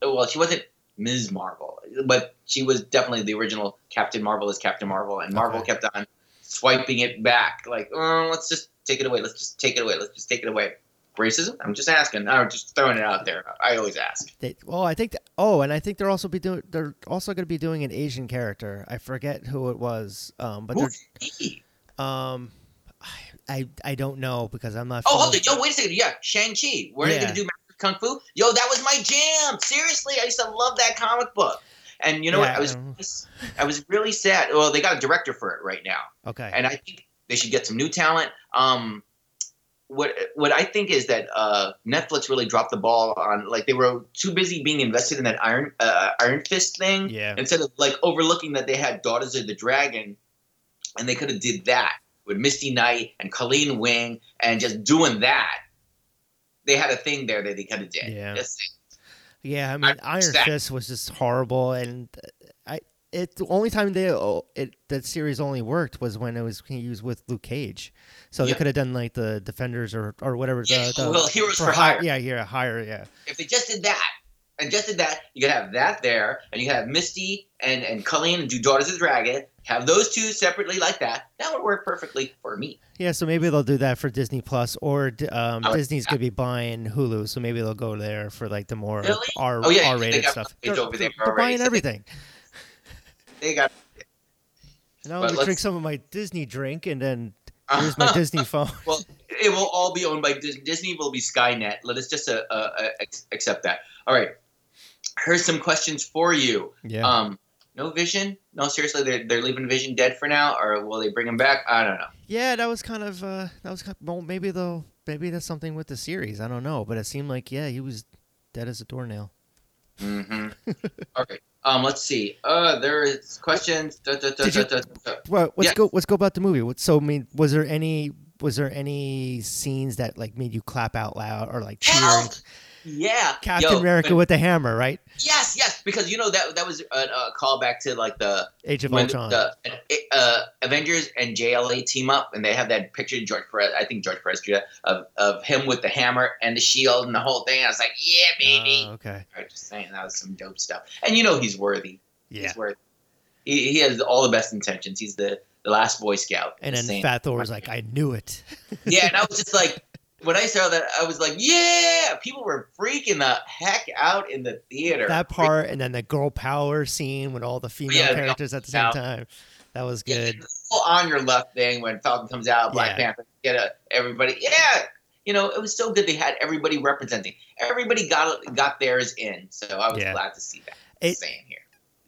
Well, she wasn't Ms. Marvel, but she was definitely the original Captain Marvel as Captain Marvel, and Marvel Okay. kept on swiping it back, like, oh, let's just take it away. Let's just take it away. Let's just take it away. Racism? I'm just asking. I'm just throwing it out there. I always ask. they, well, I think. That, oh, and I think they're also be doing. They're also going to be doing an Asian character. I forget who it was. Um, but Who's he? um, I I don't know because I'm not. Oh, hold it. Yo, wait a second. Yeah, Shang-Chi. Where are they going to do Master Kung Fu? Yo, that was my jam. Seriously, I used to love that comic book. And you know Yeah, what? I was, I. I was really sad. Well, they got a director for it right now. Okay. and I think they should get some new talent. Um, what what I think is that uh, Netflix really dropped the ball on like they were too busy being invested in that Iron uh, Iron Fist thing yeah. instead of like overlooking that they had Daughters of the Dragon, and they could have did that with Misty Knight and Colleen Wing and just doing that. They had a thing there that they could have did. Yeah. Just- Yeah, I mean, I- Iron Fist was just horrible, and I it the only time they oh, it that series only worked was when it was used with Luke Cage, so they could have done like the Defenders or or whatever. Yeah, the, the, well, Heroes for hi- Hire. Yeah, yeah, higher. Yeah, if they just did that and just that, you could have that there, and you could have Misty and and Colleen and do Daughters of the Dragon. Have those two separately like that. That would work perfectly for me. yeah. So maybe they'll do that for Disney Plus, or um, would- Disney's gonna be buying Hulu, so maybe they'll go there for like the more Really? R Oh, yeah, rated got stuff. it's They're, over there they're already, buying so everything. They got. And I'm let's- drink some of my Disney drink, and then here's my Disney phone. well, it will all be owned by Disney. Disney will be Skynet. Let us just uh, uh, accept that. All right. Here's some questions for you. Yeah. Um, no Vision? No, seriously, they're, they're leaving Vision dead for now, or will they bring him back? I don't know. Yeah, that was kind of uh that was kind well maybe they'll maybe that's something with the series. I don't know, but it seemed like yeah, he was dead as a doornail. Mm hmm All right. Um, let's see. Uh, there is questions. Da, da, da, you-. Well, let's Yeah. go let's go about the movie. What so I mean was there any was there any scenes that like made you clap out loud or like cheer? Yeah. Captain Yo, America when- with the hammer, right? Yes, yes, because you know that that was a, a callback to like the Age of Ultron. the uh, Avengers and JLA team up, and they have that picture of George Perez. I think George Perez drew that, of of him with the hammer and the shield and the whole thing. I was like, yeah, baby. Oh, okay. I'm just saying that was some dope stuff. And you know he's worthy. Yeah. He's worthy. He, he has all the best intentions. He's the the last Boy Scout. And The then same. Fat Thor was like, I knew it. yeah, and I was just like, when I saw that, I was like, yeah, people were freaking the heck out in the theater. that part and then the girl power scene with all the female Yeah, characters at the same time. That was Yeah, good. the whole on your left thing when Falcon comes out, Black Yeah. Panther, get a, everybody. Yeah, you know, it was so good. They had everybody representing. Everybody got got theirs in, so I was Yeah. glad to see that. It- Same here.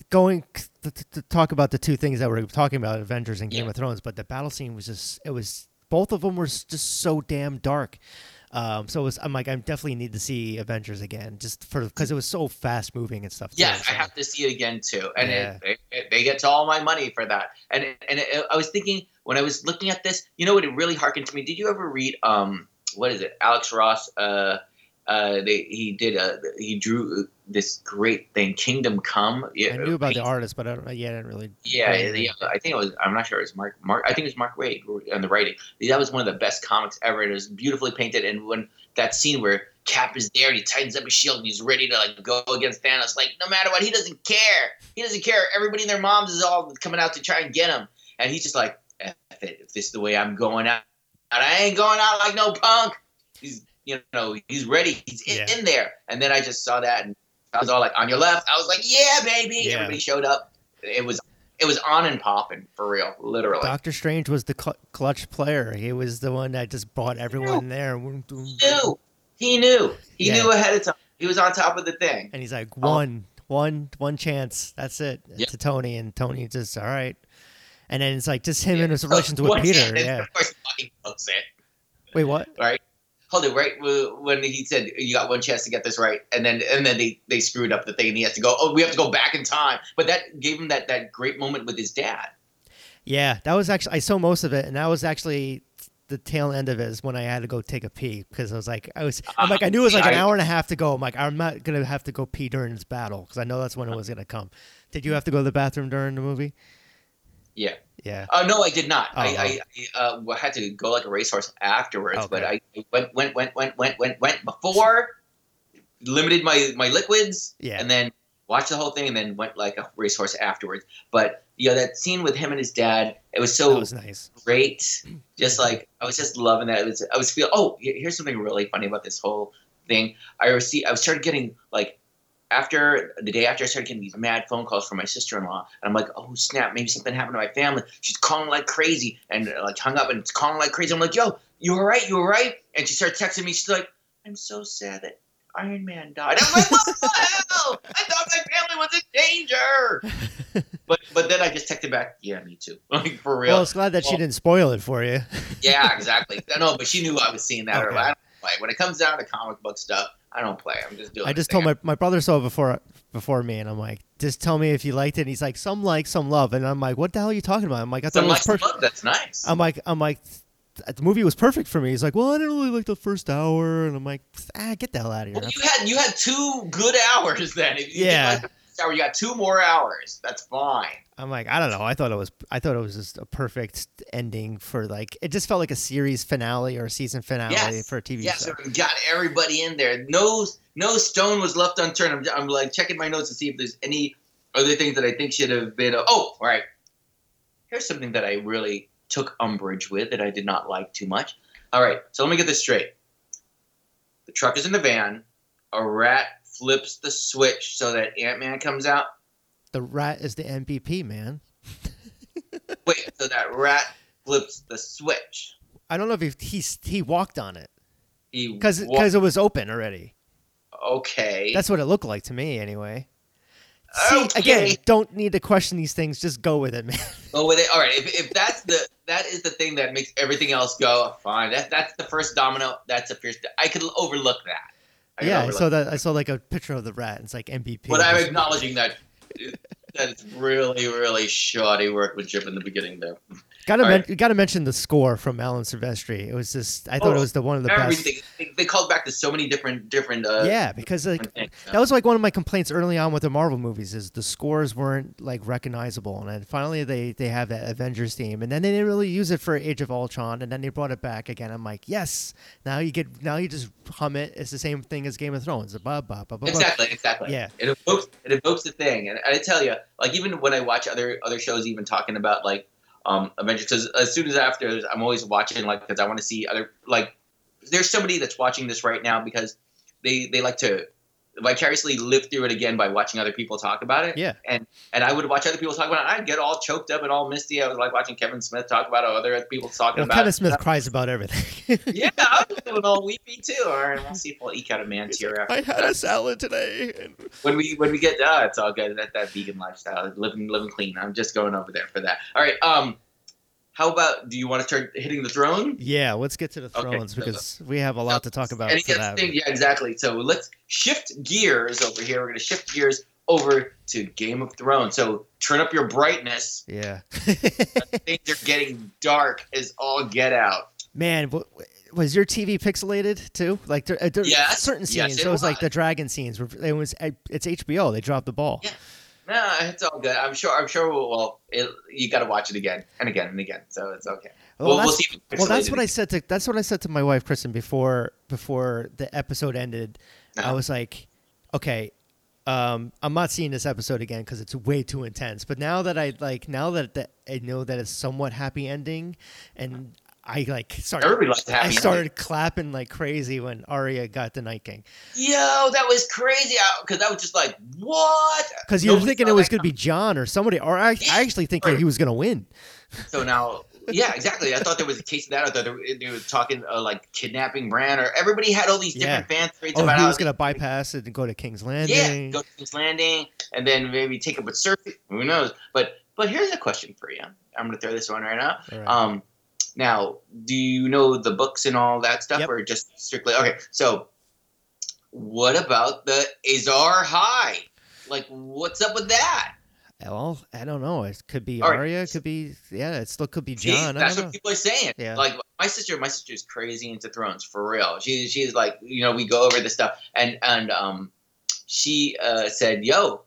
going to, to, to talk about the two things that we're talking about avengers and game Yeah. of thrones but the battle scene was just it was both of them were just so damn dark um, so it was, I'm like, I definitely need to see Avengers again, just for because it was so fast moving and stuff. too, Yes, I have to see it again too, and Yeah. it, it, they get to all my money for that. And and it, I was thinking when I was looking at this, you know what? It really harkened to me. Did you ever read um what is it? Alex Ross. Uh, uh, they he did uh he drew this great thing, Kingdom Come. I knew about the artist, but I don't. Yeah, I didn't really. Yeah, I think it was. I'm not sure. It was Mark. Mark. I think it was Mark Waid on the writing. That was one of the best comics ever. It was beautifully painted, and when that scene where Cap is there and he tightens up his shield and he's ready to like go against Thanos, like no matter what, he doesn't care. He doesn't care. Everybody and their moms is all coming out to try and get him, and he's just like, F it. If this is the way I'm going out, and I ain't going out like no punk. He's you know he's ready. He's in, Yeah. in there, and then I just saw that and. I was all like, on your left. I was like, yeah, baby. Yeah. Everybody showed up. It was it was on and popping for real, literally. Doctor Strange was the cl- clutch player. He was the one that just brought everyone there. He knew. He knew. He Yeah. knew ahead of time. He was on top of the thing. And he's like, um, one, one, one chance. That's it. Yeah. To Tony, and Tony just all right. And then it's like just him and his relations with Peter. Yeah. Of course, he it. Wait, what? Right. Hold it. Right when he said you got one chance to get this right, and then and then they they screwed up the thing, and he has to go. Oh, we have to go back in time. But that gave him that that great moment with his dad. Yeah, that was actually I saw most of it, and that was actually the tail end of it is when I had to go take a pee because I was like, I was, I'm like, I knew it was like an hour and a half to go. I'm like, I'm not gonna have to go pee during this battle because I know that's when it was gonna come. Did you have to go to the bathroom during the movie? Yeah. Yeah. Oh no, I did not. I, I, uh, had to go like a racehorse afterwards, but I went went went went went went went before, limited my my liquids, Yeah. and then watched the whole thing, and then went like a racehorse afterwards. But yeah, that scene with him and his dad, it was so was nice. great. Just like I was just loving that. It was I was feel. Oh, here's something really funny about this whole thing. I received. I started getting like after the day after I started getting these mad phone calls from my sister in law, and I'm like, oh snap, maybe something happened to my family. She's calling like crazy, and uh, like hung up and it's calling like crazy. I'm like, yo, you all right? You all right? And she started texting me. She's like, I'm so sad that Iron Man died. I'm like, what the hell? I thought my family was in danger. but but then I just texted back, yeah, me too. Like for real. Well, it's glad that she didn't spoil it for you. Yeah, exactly. I know, but she knew I was seeing that. Okay. early. I don't play. When it comes down to comic book stuff, I don't play. I'm just doing. I just told my my brother saw it before before me, and I'm like, just tell me if you liked it. And he's like, some like, some love, and I'm like, what the hell are you talking about? I'm like, I thought Some it like was some love. That's nice. I'm like, I'm like, the movie was perfect for me. He's like, well, I didn't really like the first hour, and I'm like, ah, get the hell out of here. well, you had you had two good hours then. If you Yeah. like the hour, you got two more hours. That's fine. I'm like, I don't know. I thought it was, I thought it was just a perfect ending for like, it just felt like a series finale or a season finale Yes. for a TV Yes, show. so got everybody in there. No, no stone was left unturned. I'm, I'm like checking my notes to see if there's any other things that I think should have been. oh, all right. Here's something that I really took umbrage with that I did not like too much. All right, so let me get this straight. The truck is in the van. A rat flips the switch so that Ant Man comes out. The rat is the MVP, man. Wait, so that rat flips the switch. I don't know if he he's, he walked on it He because wa- it was open already. okay. That's what it looked like to me, anyway. See, okay. again, don't need to question these things. Just go with it, man. Go with it. All right. If, if that's the that is the thing that makes everything else go fine. That that's the first domino. That's a fierce. I could overlook that. I yeah, I overlook saw that. I saw like a picture of the rat. It's like MVP. But I'm acknowledging that that it's really really shoddy workmanship in the beginning there. Gotta men- right. you gotta mention the score from Alan Silvestri. It was just I thought Oh, it was the one of the Everything they, they called back to so many different different. Uh. Yeah, because like things. that was like one of my complaints early on with the Marvel movies is the scores weren't like recognizable, and then finally they they have that Avengers theme, and then they didn't really use it for Age of Ultron, and then they brought it back again. I'm like, yes, now you get now you just hum it. It's the same thing as Game of Thrones. Ba, ba, ba, ba, ba. Exactly, exactly. Yeah. It evokes it evokes the thing, and I tell you, like even when I watch other other shows, even talking about like um Avengers, because as soon as after, I'm always watching like because I want to see other like. There's somebody that's watching this right now because they they like to vicariously live through it again by watching other people talk about it. Yeah. And and I would watch other people talk about it. I'd get all choked up and all misty. I was like watching Kevin Smith talk about it, other people talking about. Kevin it. Smith cries about everything. Yeah, I was feeling all weepy too. All right, we'll see if we'll eke out a man tear after. I had a salad today. When we when we get uh, it's all good. That that vegan lifestyle, living living clean. I'm just going over there for that. All right. Um, how about do you want to start hitting the throne? yeah, let's get to the Okay, thrones so- because we have a lot to talk about Any for that. thing, yeah, exactly. So let's shift gears over here. We're gonna shift gears over to Game of Thrones. So turn up your brightness. Yeah. Things are getting dark as all get out. Man, was your TV pixelated too? Like there, uh, there Yes. certain Yes, scenes. it so it was like the dragon scenes. Were, it was it's HBO. They dropped the ball. Yeah. No, it's all good. I'm sure. I'm sure. We'll, well it, you got to watch it again and again and again, so it's okay. Well, We'll- we'll that's, see well, that's what I said to that's what I said to my wife Kristen before before the episode ended. I Uh-huh. was like, okay, um, I'm not seeing this episode again because it's way too intense. But now that I like now that the, I know that it's somewhat happy ending, and I like started. Everybody happy I started clapping like crazy when Arya got the Night King Yo, that was crazy. Because I was just like, what? because you were thinking it was going to be Jon or somebody, or I, I actually think Right. he was going to win. So now, yeah, exactly. I thought there was a case of that. I thought they were, they were talking uh, like kidnapping Bran, or everybody had all these different fan theories Oh, about he was going to bypass it and go to King's Landing. yeah, go to King's Landing, and then maybe take up with Cersei. Who knows? But but here's a question for you. I'm going to throw this one right now. Right. Um, now, do you know the books and all that stuff, Yep. or just strictly okay? So, what about the Azor Ahai? Like, what's up with that? Well, I don't know. It could be All right. Arya. It could be yeah. It still could be Jon. That's what know. people are saying. Yeah. Like my sister, my sister's crazy into Thrones for real. She she's like, you know, we go over this stuff, and and um, she uh, said, "Yo,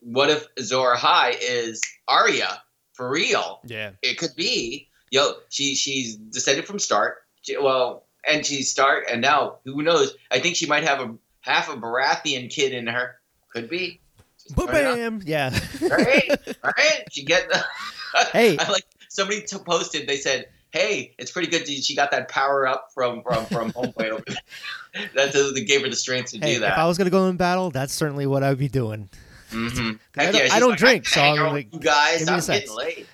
what if Azor Ahai is Arya for real? Yeah. It could be. Yo, she she's descended from Stark. She, well, and she's Stark, and now who knows? I think she might have a half a Baratheon kid in her. Could be. Boom, throwing it out bam. Yeah. right? right? She get. the. Hey. I like somebody t- posted. They said, "Hey, it's pretty good. She got that power up from from from Homeboy over there. That's that gave her the strength to hey, do that." if I was gonna go in battle, that's certainly what I'd be doing. hmm I don't- I don't drink, so I'm like, you guys, give me a I'm getting late.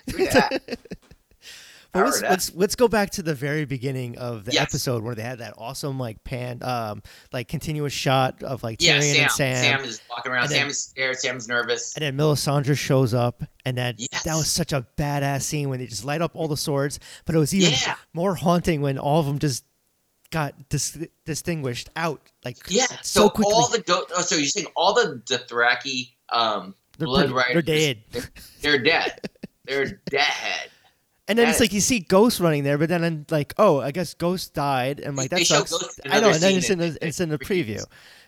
But let's, let's let's go back to the very beginning of the Yes. episode where they had that awesome like pan um like continuous shot of like yeah, Tyrion Sam, and Sam. Sam. is walking around. Sam is scared. Sam's nervous. and then Melisandre shows up, and that Yes. that was such a badass scene when they just light up all the swords. But it was even Yeah. more haunting when all of them just got dis- distinguished out like Yeah. so, So, quickly. all the do- oh, so you're saying all the Dothraki um they're, blood pretty- they're dead. They're, they're dead. They're dead. And then it's like you see Ghost running there, but then I'm like, oh, I guess Ghost died, and like that sucks. I know, and then it's in the it's in the preview,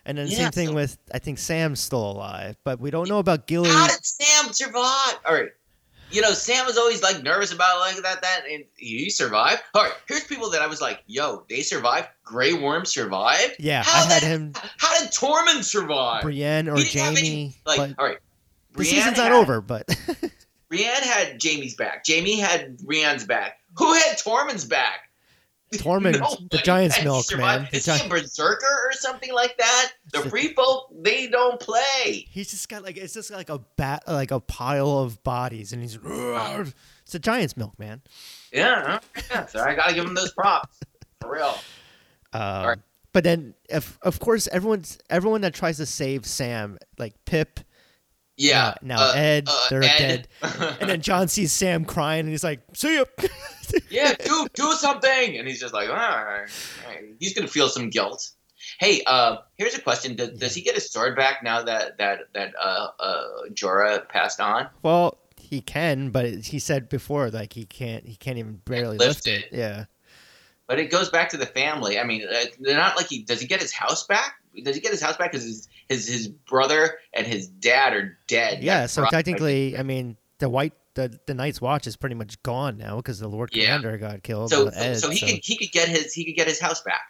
and then Yeah, same thing so- with I think Sam's still alive, but we don't know about Gilly. How did Sam survive? All right. You know, Sam was always like nervous about like that, that, and he survived. All right, here's people that I was like, yo, they survived. Grey Worm survived. Yeah, How I had the- him, How did Tormund survive? Brienne or He any- Jaime. like, but all right. the Brienne season's had, not over, but Brienne had Jaime's back. Jaime had Brienne's back. Who had Tormund's back? Tormund, the Giant's milk, survived. man. The Is he a berserker or something like that? The Shit. free folk, they don't play. he's just got like it's just like a bat, like a pile of bodies, and he's it's a Giant's milk, man. Yeah, yeah. So I gotta give him those props for real. Um, right. But then, if, of course, everyone's everyone that tries to save Sam, like Pip, Yeah. now uh, Ed, uh, they're Ed. dead, and then Jon sees Sam crying, and he's like, "See ya." yeah, do do something, and he's just like, all right, all right. he's gonna feel some guilt. Hey, uh, here's a question: Does, does he get his sword back now that that that uh, uh, Jorah passed on? well, he can, but he said before, like he can't, he can't even barely lift lift it. it. Yeah. But it goes back to the family. I mean, uh, they're not like he does. He get his house back? Does he get his house back? Because his, his brother and his dad are dead. Yeah. So technically, I mean, the white, the the Night's Watch is pretty much gone now because the Lord Yeah. Commander got killed. so so, Ed, so he could he could get his he could get his house back.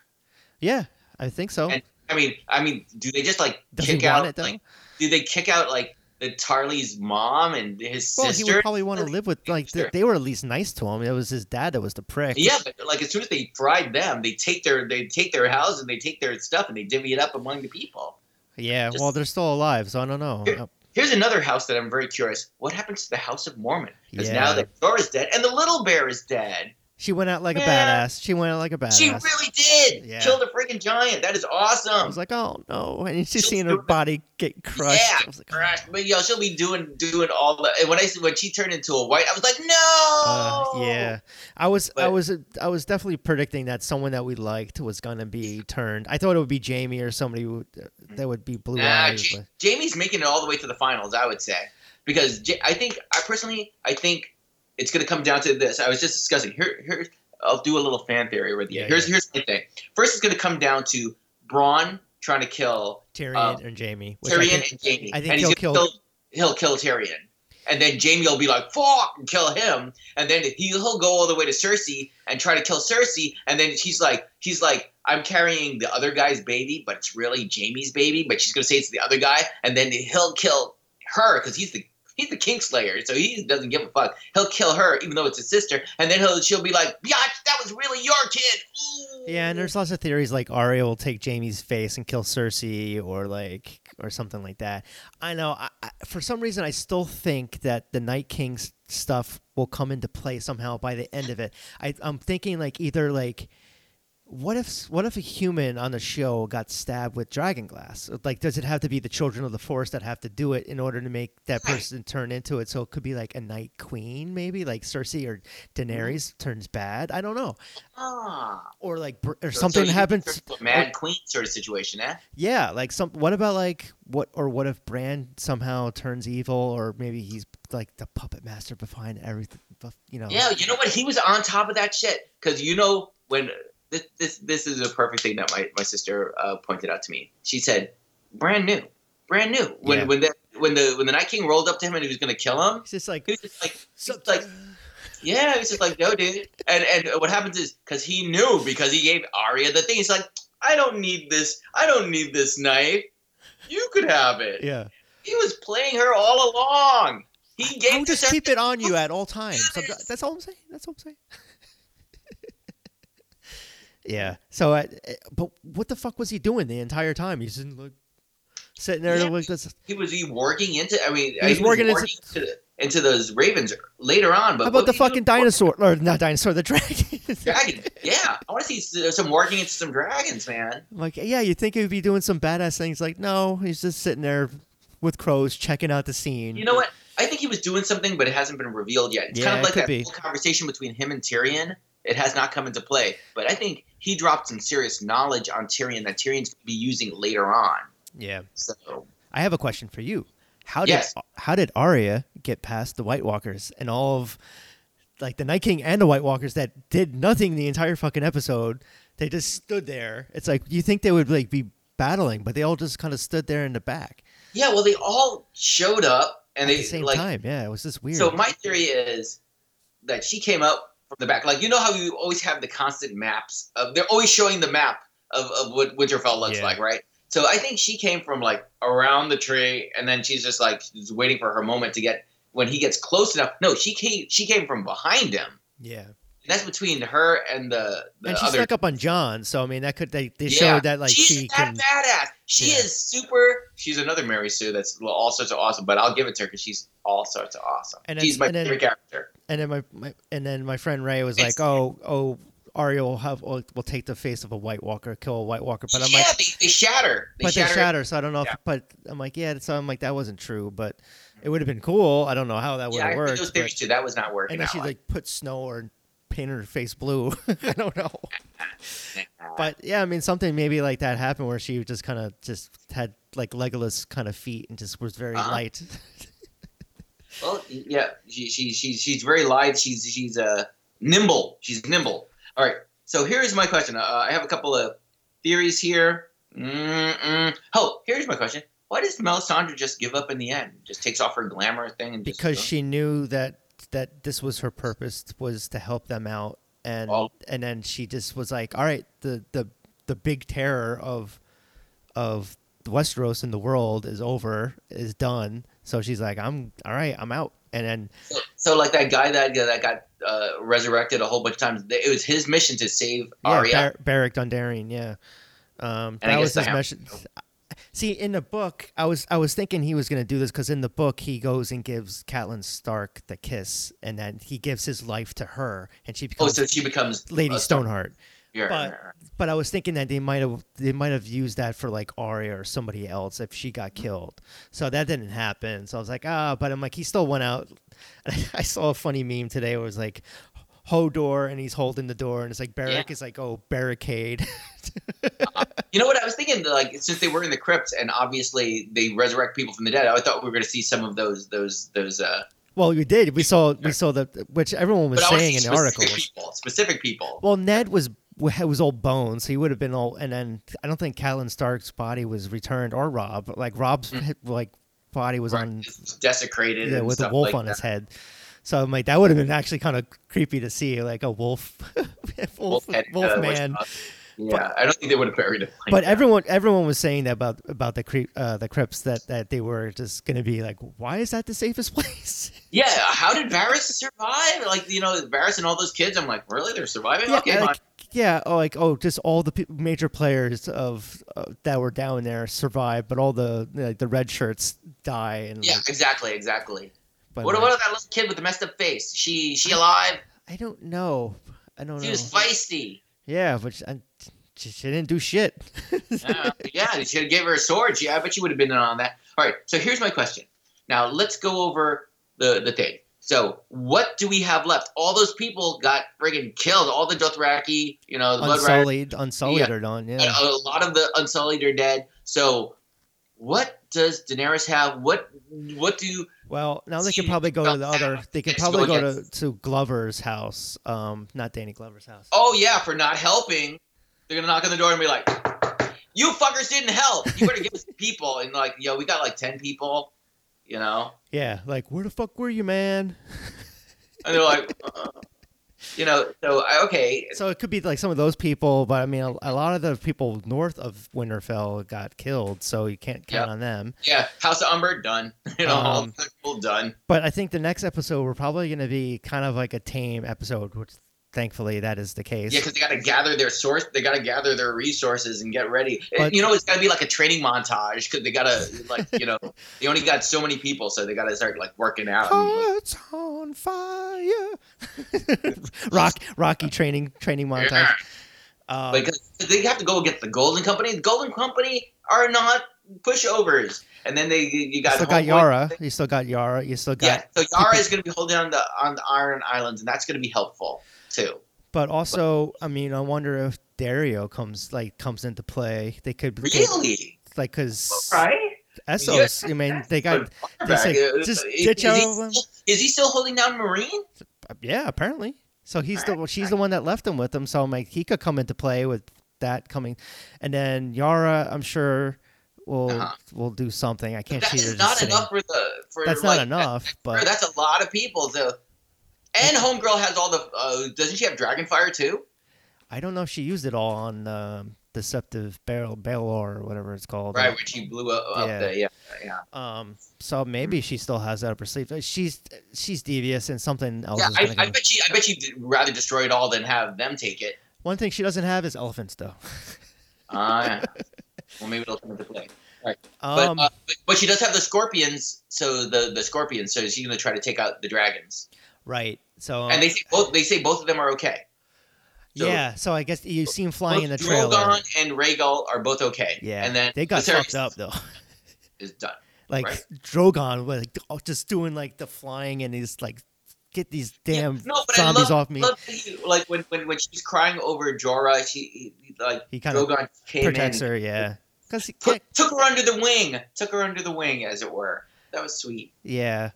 Yeah, I think so. And- I mean, I mean, do they just like Does kick out? it like, do they kick out like the Tarly's mom and his well, he sister? would probably want to live with like th- they were at least nice to him. It was his dad that was the prick. Yeah, but like as soon as they fried them, they take their they take their house and they take their stuff and they divvy it up among the people. Yeah. Just- well, they're still alive, so I don't know. Here- Here's another house that I'm very curious. What happens to the House of Mormont? Because Yeah. now that is dead and the little bear is dead. She went out like a badass. She went out like a badass. She really did. Yeah. Killed a freaking giant. That is awesome. I was like, oh no, and she's seeing her body get crushed. Yeah, like, Crash. But yo, she'll be doing doing all the. And when I when she turned into a white, I was like, uh, no. yeah. I was, I was, I was definitely predicting that someone that we liked was gonna be turned. I thought it would be Jaime or somebody who, that would be blue Nah, eyes. Ja- Jaime's making it all the way to the finals. I would say because Ja- I think I personally I think it's going to come down to this. I was just discussing here. Here, I'll do a little fan theory with you. Yeah, here's yeah. here's the thing. First, it's going to come down to Bronn trying to kill Tyrion Um, and Jaime. Tyrion think- and Jaime. I think and he'll he's kill- kill. He'll kill Tyrion, and then Jaime will be like "fuck" and kill him, and then he, he'll go all the way to Cersei and try to kill Cersei, and then she's like, he's like, I'm carrying the other guy's baby, but it's really Jaime's baby, but she's gonna say it's the other guy, and then he'll kill her because he's the he's the Kingslayer, so he doesn't give a fuck. He'll kill her even though it's his sister, and then he'll she'll be like, "Biatch, that was really your kid." Ooh. Yeah, and there's lots of theories like Arya will take Jaime's face and kill Cersei, or like, or something like that. I know. I, I, for some reason, I still think that the Night King's stuff will come into play somehow by the end of it. I, I'm thinking like either like, what if what if a human on the show got stabbed with dragon glass? Like, does it have to be the children of the forest that have to do it in order to make that person turn into it? So it could be like a Night Queen, maybe like Cersei or Daenerys turns bad. I don't know, Ah, or like or So- something so happens. Mad Queen sort of situation, eh? Yeah, like some. What about like what or what if Bran somehow turns evil, or maybe he's like the puppet master behind everything? You know. Yeah, you know what? He was on top of that shit because you know when this this this is a perfect thing that my my sister uh, pointed out to me. She said, "Brand new, brand new." When Yeah. when the when the when the Night King rolled up to him and he was gonna kill him, He's just like. he was just like, he's like, yeah, he was just like, no, dude. And and what happens is because he knew because he gave Arya the thing. He's like, I don't need this. I don't need this knife. You could have it. yeah. He was playing her all along. He I gave would this just keep it on you at all times. do I'm- this. That's all I'm saying. That's all I'm saying. Yeah. So, uh, but what the fuck was he doing the entire time? He's in, like sitting there Yeah. like this. he was he working into. I mean, He was working into- into into those ravens later on. But How about the was he doing fucking dinosaur or not dinosaur, the dragon? Dragon. Yeah, I want to see some working into some dragons, man. Like, yeah, you think he'd be doing some badass things. Like, no, he's just sitting there with crows, checking out the scene. You know what? I think he was doing something, but it hasn't been revealed yet. It's Yeah, kind of like that be. whole conversation between him and Tyrion. It has not come into play, but I think he dropped some serious knowledge on Tyrion that Tyrion's going to be using later on. Yeah. So I have a question for you. How did Yes. how did Arya get past the White Walkers and all of like the Night King and the White Walkers that did nothing the entire fucking episode? They just stood there. It's like you think they would like be battling, but they all just kind of stood there in the back yeah, well, they all showed up and at they the same like. time. Yeah, it was just weird. So my theory is that she came up from the back. Like you know how you always have the constant maps of they're always showing the map of, of what Winterfell looks Yeah. like, right? So I think she came from like around the tree and then she's just like she's waiting for her moment to get when he gets close enough. No, she came she came from behind him. yeah, that's between her and the, the and she other snuck up on Jon. So I mean, that could they, they Yeah. showed that like she's she that can. badass. She Yeah. is super. She's another Mary Sue that's all sorts of awesome. But I'll give it to her because she's all sorts of awesome. And she's my and then- favorite character. And then my, my and then my friend Ray was It's- like, "Oh, oh, Arya will have will, will take the face of a White Walker, kill a White Walker." But I'm yeah, like, they, they shatter. They but shatter. they shatter, so I don't know. If, But I'm like, yeah, so I'm like, that wasn't true, but it would have been cool. I don't know how that would Yeah, have heard worked. those theories too. That was not working and then she like put snow or painted her face blue. I don't know. But yeah, I mean, something maybe like that happened where she just kind of just had like Legolas kind of feet and just was very Uh-huh. light. well, yeah, she, she, she, she's very lithe. She's she's uh, nimble. She's nimble. All right. So here's my question. Uh, I have a couple of theories here. Mm-mm. Oh, here's my question. Why does Melisandre just give up in the end? Just takes off her glamour thing and because goes? she knew that that this was her purpose was to help them out and Oh. and then she just was like all right the the the big terror of of Westeros and the world is over is done so she's like I'm all right I'm out and then So, so like that guy that that got uh, resurrected a whole bunch of times. It was his mission to save yeah Arya. Bar- Beric Dondarrion yeah um And that was his mission see in the book I was I was thinking he was going to do this cuz in the book he goes and gives Catelyn Stark the kiss and then he gives his life to her and she becomes oh, so she becomes Lady Stoneheart Yeah, But- but I was thinking that they might have they might have used that for like Arya or somebody else if she got killed. So that didn't happen. So I was like, ah, but I'm like, he still went out. I saw a funny meme today where it was like Hodor and he's holding the door and it's like Beric Yeah. is like, oh, barricade. You know what I was thinking? Like since they were in the crypt and obviously they resurrect people from the dead, I thought we were going to see some of those those those uh Well, we did. We saw we saw the which everyone was But I want to saying in the article. specific people. Specific people. Well, Ned was was all bones. So he would have been all, and then I don't think Catelyn Stark's body was returned or Robb. Like Robb's like body was Right, on it's desecrated. yeah with a wolf like on that. his head. So I'm like that would have been actually kind of creepy to see like a wolf, wolf, Wolfhead, wolf uh, man. Yeah, I don't think they would have buried it. Like But that. everyone, everyone was saying that about about the creep, uh, the crypts that that they were just gonna be like, why is that the safest place? yeah, how did Varys survive? Like you know, Varys and all those kids. I'm like, really? They're surviving? yeah, okay, like, yeah, oh, like oh, just all the major players of uh, that were down there survived, but all the like the red shirts die. And Yeah, like, exactly, exactly. What about that little kid with the messed up face? She she alive? I don't know. I don't She know. was feisty. yeah, but she, I, she, she didn't do shit. Uh, yeah, they should have gave her a sword. Yeah, I bet you would have been in on that. All right, so here's my question. Now let's go over the the thing. So what do we have left? All those people got friggin' killed. All the Dothraki, you know, the Blood unsullied, unsullied Yeah. or done. a, Yeah. a lot of the Unsullied are dead. So what does Daenerys have? What what do Well, now they can probably go to the other. They can probably go to, to Glover's house. Um, not Danny Glover's house. Oh yeah, for not helping. They're gonna knock on the door and be like, "You fuckers didn't help. You better give us people." And like, yo, we got like ten people, you know. Yeah, like where the fuck were you, man? And they're like, uh, you know, so I- okay, So it could be like some of those people, but I mean, a, a lot of the people north of Winterfell got killed, so you can't count Yeah. on them. yeah, House of Umber done. You know, all Um, the people done. But I think the next episode we're probably going to be kind of like a tame episode, which thankfully that is the case. Yeah, because they got to gather their source. They got to gather their resources and get ready. But- you know, it's got to be like a training montage because they got to like, you know, they only got so many people, so they got to start like working out. and, like, Hearts on fire. Rock, Rocky training training montage. yeah. Um, because they have to go against the Golden Company. The Golden Company are not pushovers. And then they you you got still got Yara. You still got Yara. You still got. Yeah, so Yara is going to be holding on the on the Iron Islands, and that's going to be helpful too. But also, I mean, I wonder if Daario comes like comes into play. They could they- Really? like because Right? Essos. I mean, they got But they said, just is- ditch is he of them. still- Is he still holding down Meereen? yeah, apparently. So he's the she's the one that left him with him. So I'm like, he could come into play with that coming, and then Yara, I'm sure we'll Uh-huh. will do something. I can't That's see her just not sitting. enough for the for That's like, not enough, but that's a lot of people. So, and Homegirl has all the. Uh, doesn't she have Dragonfire too? I don't know if she used it all on um, Deceptive Barrel or whatever it's called. Right, when she blew up, up Yeah. the yeah yeah. Um, so maybe she still has that up her sleeve. She's she's devious and something else. Yeah, I, I bet she I bet she'd rather destroy it all than have them take it. One thing she doesn't have is elephants, though. Ah, yeah. well, maybe it'll come into play. Right. Um, uh, but but she does have the scorpions, so the the scorpions. So she's gonna try to take out the dragons. Right. So and they say both they say both of them are okay. so- yeah. So I guess you see him flying in the trailer. Drogon and Rhaegal are both okay. Yeah, and then they got Viserys fucked up though. Is done. Like Right. Drogon, was, like oh, just doing like the flying and he's like, get these damn Yeah, no, but zombies I love, off me. that like when, when when she's crying over Jorah, she he- like He kind of Drogon came protects in, her, yeah. Because he took, took her under the wing, took her under the wing, as it were. That was sweet. yeah.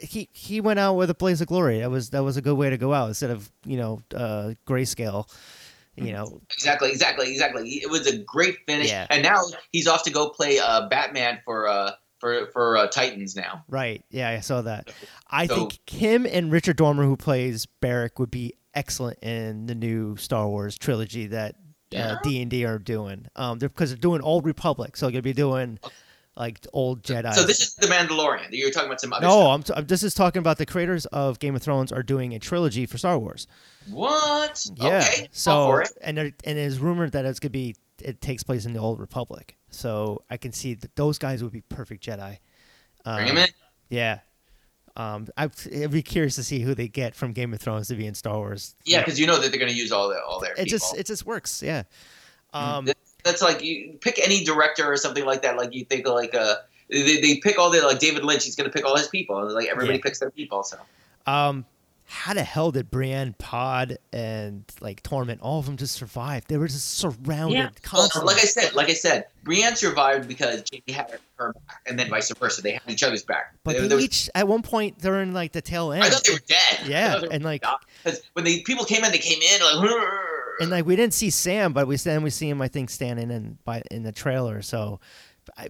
He he went out with a blaze of glory. That was that was a good way to go out instead of you know uh, grayscale. You know, Exactly, exactly, exactly. It was a great finish, Yeah. and now he's off to go play uh, Batman for uh, for for uh, Titans now. right? Yeah, I saw that. I So- think him and Richard Dormer, who plays Beric, would be excellent in the new Star Wars trilogy that D and D are doing. Um, they're, because they're doing Old Republic, so they're gonna be doing like old Jedi. So this is the Mandalorian. You're talking about some other no, stuff. I'm, t- I'm. This is talking about the creators of Game of Thrones are doing a trilogy for Star Wars. What? Yeah. Okay. So for it. and there, and it's rumored that it's gonna be it takes place in the Old Republic. So I can see that those guys would be perfect Jedi. Um, Bring him in. Yeah. Um, I'd be curious to see who they get from Game of Thrones to be in Star Wars. Yeah, because you know that they're going to use all the all their it people. just it just works. Yeah. Um, That- That's like you pick any director or something like that. Like you think of like uh they, they pick all the like David Lynch. He's going to pick all his people. Like everybody Yeah. picks their people. So um, how the hell did Brienne, Pod, and like Tormund, all of them just survive? They were just surrounded Well, constantly. like I said, like I said, Brienne survived because Jaime had her back, and then vice versa. They had each other's back. but There- they there was- each at one point they're in like the tail end. I thought they were dead. Yeah, and, like- because when the people came in, they came in like. and like we didn't see Sam, but we then we see him I think standing in by in the trailer. So,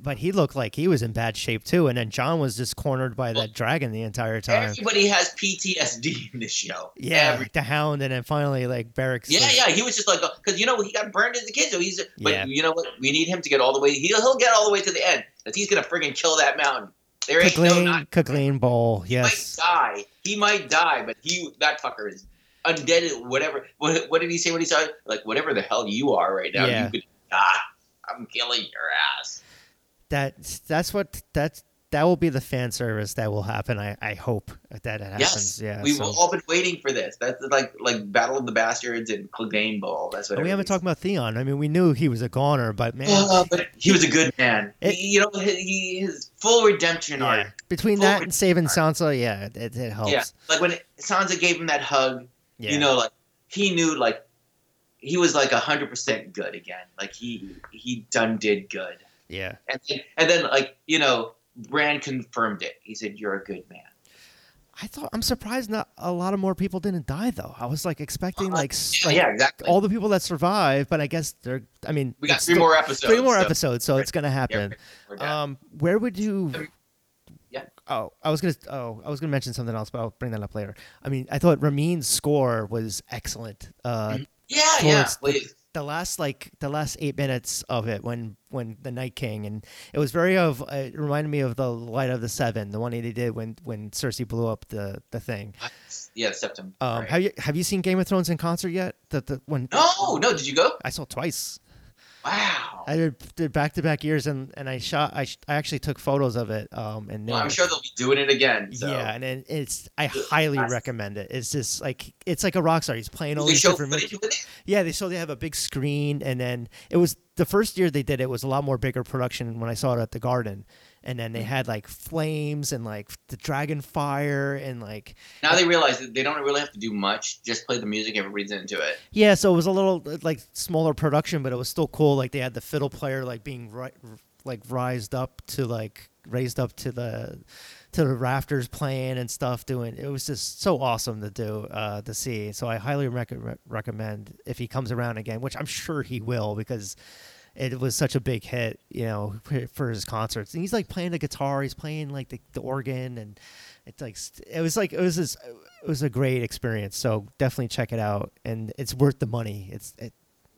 but- he looked like he was in bad shape too. And then Jon was just cornered by that dragon the entire time. Everybody has PTSD in this show. Yeah, Every- the Hound, and then finally like Barracks. yeah, like- yeah. He was just like, uh, because you know he got burned as a kid, so he's. But Yeah. you know what? We need him to get all the way. He'll he'll get all the way to the end. Because he's gonna friggin' kill that mountain. There ain't no not. Clegane Bowl. He Yes. might die. He might die, but he that fucker is undead. Whatever. What, what did he say when he saw it? Like whatever the hell you are right now, Yeah. you could die. I'm killing your ass. That that's what that's that will be the fan service that will happen. I I hope that it happens. Yes, Yeah. we've so- all been waiting for this. That's like like Battle of the Bastards and Clegane Bowl. That's what And we haven't talked about Theon. I mean, we knew he was a goner, but man, Oh, but he was a good man. It- he, you know, he, he his full redemption yeah. arc. between Full that and saving Sansa, yeah, it, it helps. Yeah, like when Sansa gave him that hug, Yeah. you know, like he knew, like he was like hundred percent good again. Like he he done did good, yeah. and and then like you know, Bran confirmed it. He said, "You're a good man." I thought I'm surprised not a lot of more people didn't die though. I was like expecting like, s- Yeah, like yeah, exactly. all the people that survived, but I guess they're. I mean, we got three still- more episodes. three more so- episodes, so it's gonna happen. we're. Um, where would you? Yeah. Oh, I was gonna. Oh, I was gonna mention something else, but I'll bring that up later. I mean, I thought Ramin's score was excellent. Uh, yeah, yeah. the- Please. the last like the last eight minutes of it when when the Night King and it was very of uh, it reminded me of the Light of the Seven, the one that he did when when Cersei blew up the the thing. Yeah, Septum. Um, right. Have you have you seen Game of Thrones in concert yet? The the when No, no. Did you go? I saw it twice. Wow. I did, did back to back years and and I shot I, sh- I actually took photos of it. Um, and Well, I'm sure they'll be doing it again. So. Yeah, and it, it's I highly recommend it. It's just like it's like a rock star. He's playing all these different. footage with it? Yeah, they so they have a big screen, and then it was the first year they did it was a lot more bigger production when I saw it at the Garden, and then they Mm-hmm. had like flames and like the dragon fire and like Now they realize that they don't really have to do much. Just play the music. Everybody's into it. yeah, so it was a little like smaller production, but it was still cool. Like they had the fiddle player like being right like rised up to like raised up to the to the rafters playing and stuff doing it was just so awesome to do uh to see so i highly rec- recommend if he comes around again which i'm sure he will because it was such a big hit you know for- his concerts and he's like playing the guitar he's playing like the, the organ and it's like it was like it was this, it was a great experience so definitely check it out and it's worth the money it's it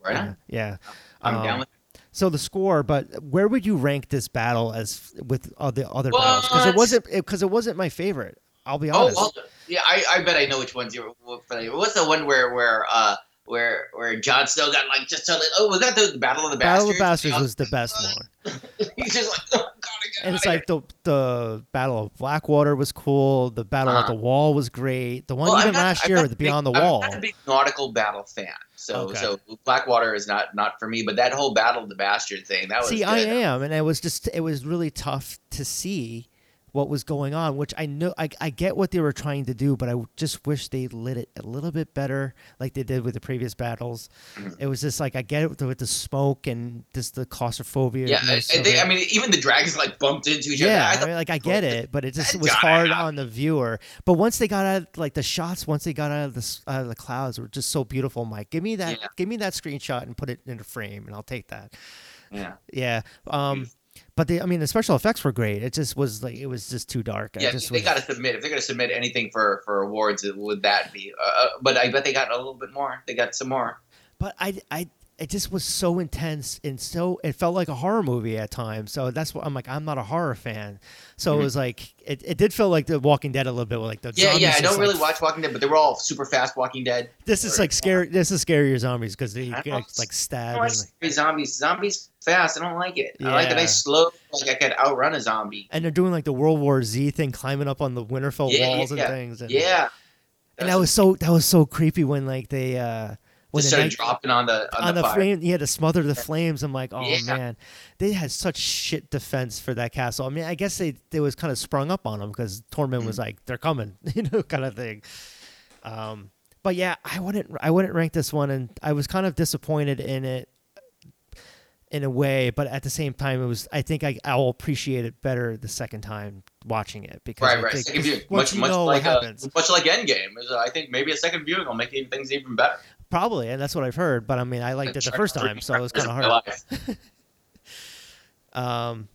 Right yeah, on. yeah. I'm Um, down with. so the score, but where would you rank this battle as with all other other battles? Because it wasn't because it wasn't my favorite. I'll be Oh, honest. well, yeah. I, I bet I know which ones you're. What's the one where where uh where where Jon Snow got like just totally? Oh, was that the Battle of the Battle Bastards? of the Bastards was the best one, He's just like, oh, God, and it's like the the Battle of Blackwater was cool. The Battle at Uh-huh. the Wall was great. The one Well, even not- last I'm year, with the Beyond big- the Wall. I'm not a big nautical battle fan, so Okay. so Blackwater is not not for me. But that whole Battle of the Bastard thing, that was See, good. I am, and it was just it was really tough to see what was going on. Which I know I, I get what they were trying to do, but I just wish they lit it a little bit better, like they did with the previous battles. Mhm. It was just like I get it with the, with the smoke and just the claustrophobia. Yeah, and I, this I, of think, it. I mean, even the dragons like bumped into each yeah, other. I I mean, like I get it, but it just was hard on the viewer. But once they got out, like the shots, once they got out of the out of the clouds, were just so beautiful. I'm give me that, Yeah. give me that screenshot and put it in a frame, and I'll take that. yeah, Yeah. Um, but the, I mean, the special effects were great. It just was like it was just too dark. I yeah. just They was, got to submit if they're going to submit anything for for awards. Would that be? Uh, uh, but I bet they got a little bit more. They got some more. but I, I, it just was so intense and so it felt like a horror movie at times. So that's what I'm like. I'm not a horror fan, so Mhm. it was like it, it did feel like The Walking Dead a little bit. Like the Yeah, yeah. I don't like, really watch Walking Dead, but they were all super fast Walking Dead. This is or- like scary. This is scarier zombies because they I get, like I stab. don't like And, like, zombies. Zombies fast. I don't like it. I like that Yeah. I slow, like I could outrun a zombie. and they're doing like the World War Z thing, climbing up on the Winterfell Yeah, walls and yeah, things. And, Yeah. and that was so that was so creepy when like they uh when just the started night, dropping on the on, on the fire. flame, yeah, to smother the flames. I'm like, oh Yeah. man, they had such shit defense for that castle. I mean, I guess they they was kind of sprung up on them because Tormund Mm. was like, they're coming, you know, kind of thing. Um, but yeah, I wouldn't I wouldn't rank this one, and I was kind of disappointed in it in a way, but at the same time, it was. I think I I'll appreciate it better the second time watching it because Right, I right. think Second once much, much like uh, much like Endgame. Is, uh, I think maybe a second viewing will make things even better. Probably, and that's what I've heard. But I mean, I liked it the first time, so it was kind of hard. Um,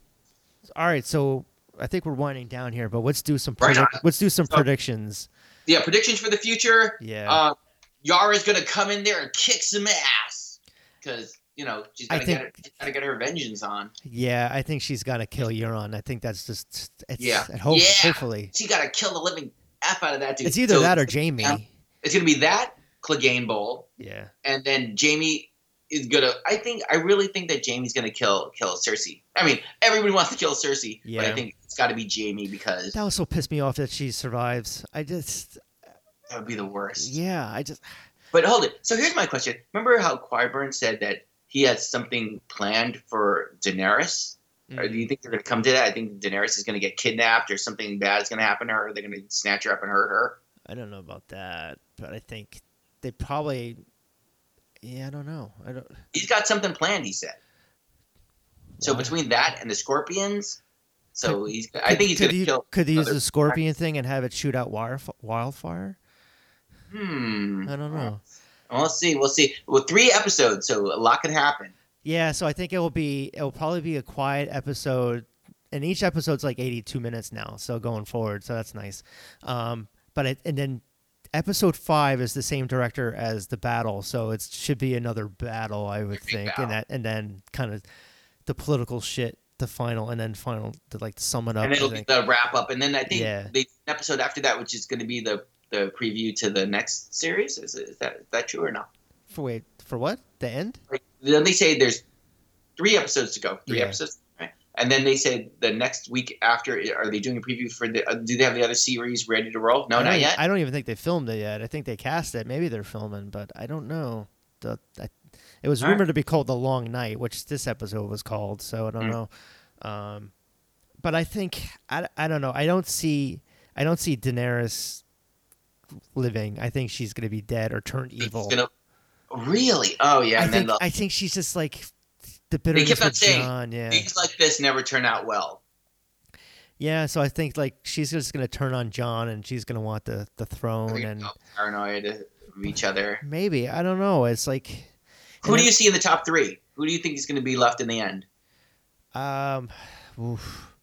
all right, so I think we're winding down here, but let's do some Right let's do some So- predictions. Yeah, predictions for the future. Yeah, Uh, Yara's gonna come in there and kick some ass because you know she's gotta think- get her, she's gotta get her vengeance on. yeah, I think she's gonna kill Euron. I think that's just it's, Yeah. Hope, Yeah. hopefully, She gotta kill the living f out of that dude. it's either So that or Jaime. It's gonna be that Clegane Bowl, Yeah, and then Jaime is gonna. I think I really think that Jaime's gonna kill kill Cersei. I mean, everybody wants to kill Cersei, but I think it's got to be Jaime because that also pissed me off that she survives. I just, that would be the worst. yeah, I just, But hold it. So here's my question. Remember how Qyburn said that he has something planned for Daenerys? Or do you mm. think they're going to come to that? I think Daenerys is going to get kidnapped or something bad is going to happen to her. They're going to snatch her up and hurt her. I don't know about that, but I think they probably, yeah, I don't know. I don't. He's got something planned, he said. So between that and the Scorpions, so Could- he's. I think he's could going to he, kill. Could he use the scorpion thing and have it shoot out wire, wildfire? Hmm. I don't know. We'll see. We'll see. Well, three episodes, so a lot could happen. Yeah, so I think it will be it will probably be a quiet episode, and each episode's like eighty two minutes now. So going forward, so that's nice. Um, but it, and then episode five is the same director as the battle, so it should be another battle, I would think, battle. and that and then kind of the political shit, the final, and then final to like sum it up. and it'll be the wrap up, and then I think Yeah. the episode after that, which is going to be the the preview to the next series. Is, is that is that true or not? for wait for what the end? Like, Then they say there's three episodes to go. Three Yeah. episodes? And then they said the next week after, are they doing a preview for the? Uh, do they have the other series ready to roll? No, don't yet. I don't even think they filmed it yet. I think they cast it. Maybe they're filming, but I don't know. The, I, it was All right. rumored to be called The Long Night, which this episode was called. So I don't Mm. know. Um, but I think I, I don't know. I don't see I don't see Daenerys living. I think she's gonna be dead or turned evil. gonna really. Oh yeah, I and think then the, I think she's just like the bitterness kept on saying, Jon. Yeah, things like this never turn out well. yeah. So I think like she's just gonna turn on Jon and she's gonna want the the throne and paranoid of each other. maybe I don't know. It's like Who do you see in the top three? Who do you think is going to be left in the end? Um, oof.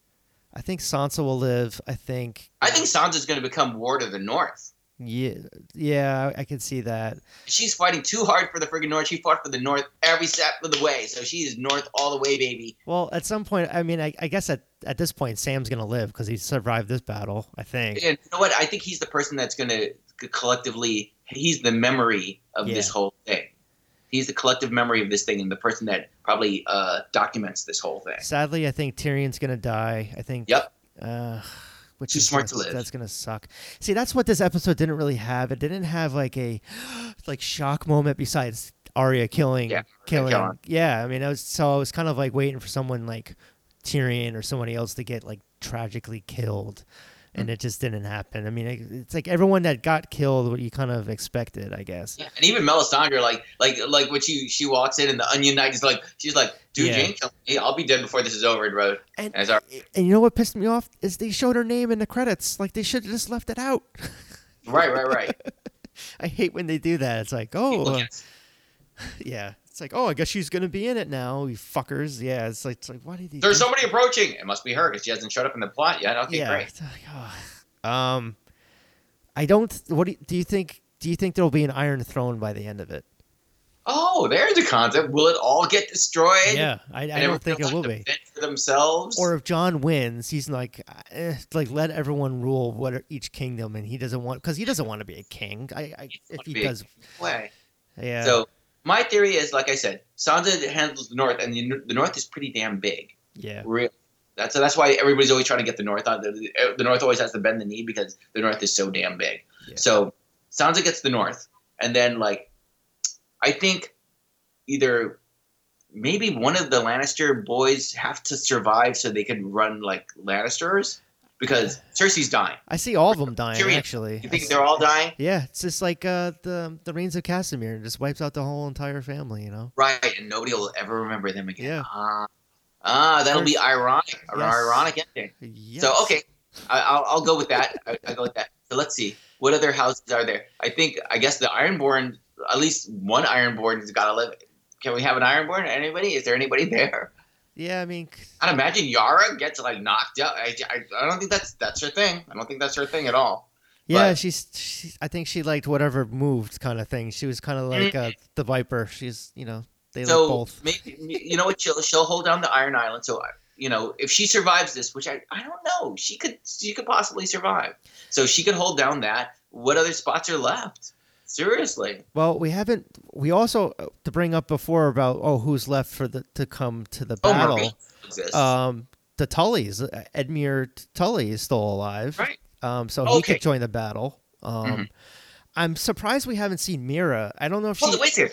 I think Sansa will live. I think. I think Sansa's going to become Ward of the North. Yeah, yeah, I, I can see that. She's fighting too hard for the friggin' North. She fought for the North every step of the way, so she is North all the way, baby. Well, at some point, I mean, I, I guess at at this point, Sam's gonna live because he survived this battle. I think. And you know what? I think he's the person that's going to collectively. He's the memory of this whole thing. He's the collective memory of this thing, and the person that probably uh, documents this whole thing. Sadly, I think Tyrion's gonna die. I think. Yep. Uh, which Too is smart gonna- live. That's gonna suck. See, that's what this episode didn't really have. It didn't have like a like shock moment besides Arya killing, Yeah, killing. killing. Yeah, I mean, I was so I was kind of like waiting for someone like Tyrion or somebody else to get like tragically killed, and Mm. it just didn't happen. I mean, it, it's like everyone that got killed, what you kind of expected, I guess. Yeah, and even Melisandre, like, like, like when she she walks in, and the Onion Knight is like, she's like, dude, Yeah. ain't me. I'll be dead before this is over, bro. And As our and you know what pissed me off is they showed her name in the credits. Like they should have just left it out. right, right, right. I hate when they do that. It's like, oh, uh, yeah. It's like, oh, I guess she's gonna be in it now. You fuckers. Yeah. It's like, it's like, why did he? There's somebody approaching. It must be her because she hasn't showed up in the plot yet. Okay, yeah. great. like, oh. Um, I don't. What do you, do you think? Do you think there will be an Iron Throne by the end of it? Oh, there's a concept. Will it all get destroyed? Yeah, I, I don't think it will be. for themselves. Or if Jon wins, he's like, eh, like let everyone rule what each kingdom, and he doesn't want because he doesn't want to be a king. I, I if he does, way. yeah. So my theory is, like I said, Sansa handles the North, and the, the North is pretty damn big. yeah, Real. That's that's why everybody's always trying to get the North on. The, uh, the North always has to bend the knee because the North is so damn big. Yeah. So Sansa gets the North, and then like, I think either maybe one of the Lannister boys have to survive so they can run like Lannisters. Because Cersei's dying. I see all of them dying Tyrion, actually. You think they're all dying? yeah, it's just like uh, the the Rains of Castamere. Just wipes out the whole entire family. You know. Right, and nobody will ever remember them again. Yeah. Ah, ah that'll be ironic. An Yes. ironic ending. Yes. So okay, I, I'll, I'll go with that. I, I'll go with that. So let's see what other houses are there. I think I guess the Ironborn, at least one Ironborn has got to live. Can we have an Ironborn? Anybody? Is there anybody there? Yeah, I mean, I'd imagine Yara gets like knocked out. I, I, I don't think that's that's her thing. I don't think that's her thing at all. yeah, But- she's. She, I think she liked whatever moved, kind of thing. She was kind of like uh, the Viper. She's, you know, they like so both. maybe you know what she'll she'll hold down the Iron Island. So you know if she survives this, which I, I don't know, she could she could possibly survive. So she could hold down that. What other spots are left? Seriously. Well, we haven't. We also uh, to bring up before about oh who's left for the to come to the Oh, battle. Um, the Tullys, uh, Edmure Tully is still alive. Right. Um, so he could join the battle. Um, Mhm. I'm surprised we haven't seen Meera. I don't know if she. Well, wait here.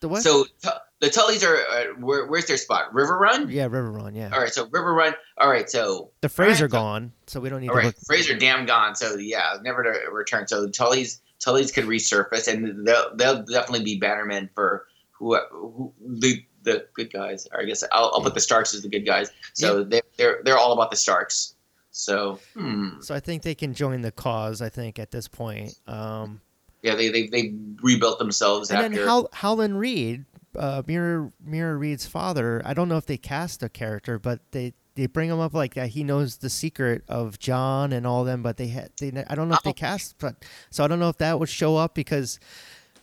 the what? So t- the Tullys are uh, where, where's their spot? Riverrun. yeah, Riverrun. Yeah. All right. So Riverrun. All right. So The Fraser Alright, so- gone, so we don't need all to right. look. Fraser damn gone. So yeah, never to return. So Tullys Tullys could resurface, and they'll they'll definitely be bannermen for who, who the the good guys. Or I guess I'll, I'll put the Starks as the good guys. So they they're they're all about the Starks. So hmm. So I think they can join the cause. I think at this point. Um, yeah, they they they rebuilt themselves and after. then Hal- Howland Reed, uh, Meera Meera Reed's father. I don't know if they cast a character, but they they bring him up like that. He knows the secret of Jon and all them, but they had they. I don't know if they cast, but so I don't know if that would show up because,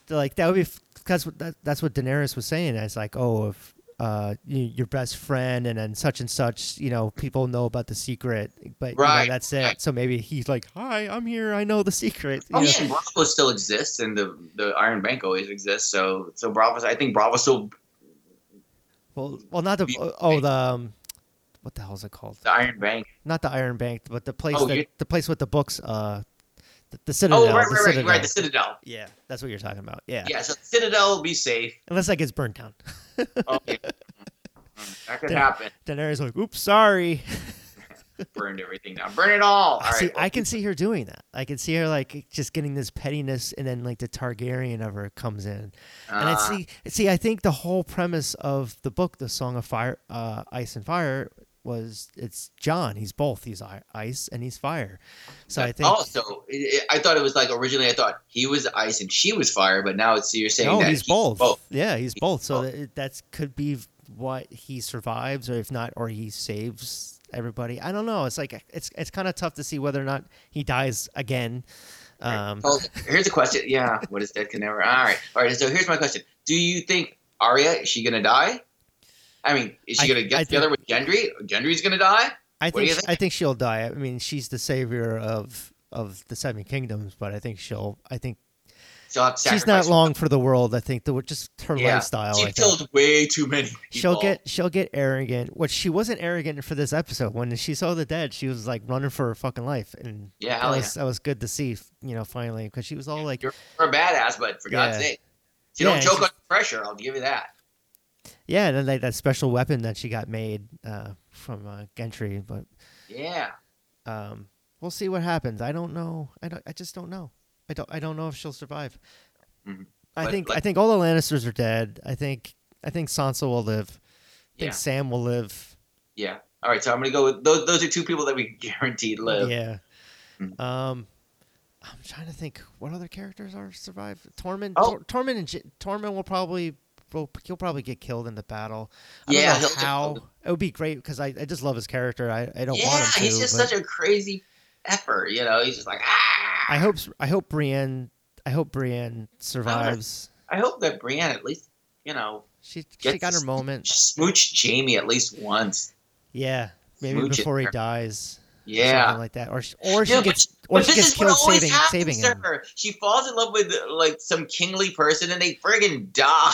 like that would be because that, that's what Daenerys was saying. It's like oh if. Uh, you, your best friend, and then such and such. You know, people know about the secret, but you know, Right, that's it. So maybe he's like, "Hi, I'm here. I know the secret." Oh yeah, and Braavos still exists, and the the Iron Bank always exists. So so Braavos, I think Braavos still Well, well, not the The- oh the um, what the hell is it called? the Iron Bank. Not the Iron Bank, but the place Oh, that the place with the books. Uh, the, the Citadel. Oh right right right, Citadel. right the Citadel. Yeah, that's what you're talking about. Yeah. Yeah, so Citadel will be safe. Unless that gets burnt down. Oh, yeah. Mm, that could Then- happen. Daenerys like, "Oops, sorry." Burned everything down. Burn it all. All see, right. I can see her doing that. I can see her like just getting this pettiness, and then like the Targaryen of her comes in, and I Uh, see. See, I think the whole premise of the book, the Song of Fire, uh, Ice and Fire, was it's Jon. He's both. He's ice and he's fire. So I think. Also, it, it- I thought it was like originally. I thought he was ice and she was fire, but now it's you're saying no, that he's both. both. Yeah, he's both. So that that's could be what he survives, or if not, or he saves everybody. I don't know. It's like it's it's kind of tough to see whether or not he dies again. Um, Well, here's a question. Yeah, what is dead can never. All right, all right. So here's my question: Do you think Arya is she gonna die? I mean, is she gonna get I together with Gendry? Gendry's gonna die. I What think think? I think she'll die. I mean, she's the savior of of the Seven Kingdoms, but I think she'll. I think to she's not long for the world. I think the just her Yeah, lifestyle. She think. killed way too many. People. She'll get she'll get arrogant. Which she wasn't arrogant for this episode. When she saw the dead, she was like running for her fucking life, and Yeah, that hell yeah. was that was good to see. You know, finally, because she was all like, You're, a badass, but for God's Yeah. sake, you Yeah, don't choke on pressure. I'll give you that. Yeah, and then like that special weapon that she got made uh, from uh, Gendry. But Yeah. um, we'll see what happens. I don't know. I don't. I just don't know. I don't. I don't know if she'll survive. Mhm. I But, think. I think all the Lannisters are dead. I think. I think Sansa will live. I think Yeah. Sam will live. Yeah. All right. So I'm gonna go with those. Those are two people that we guaranteed live. Yeah. Mm. Um, I'm trying to think what other characters are survive. Tormund. Oh. Tor- Tormund and J- Tormund will probably. Will, he'll probably get killed in the battle. I Yeah, don't know how. It would be great because I, I just love his character. I, I don't yeah, want him to. Yeah, he's just but such a crazy effer. You know, he's just like ah. I hope I hope Brienne I hope Brienne survives. I hope that Brienne at least, you know, She she got her moment. smooch Jaime at least once. Yeah, maybe Smooch before he dies. Yeah. something like that, or she, or she Yeah, but gets she- or but she this gets killed always saving happens saving him. She falls in love with like some kingly person and they friggin' die.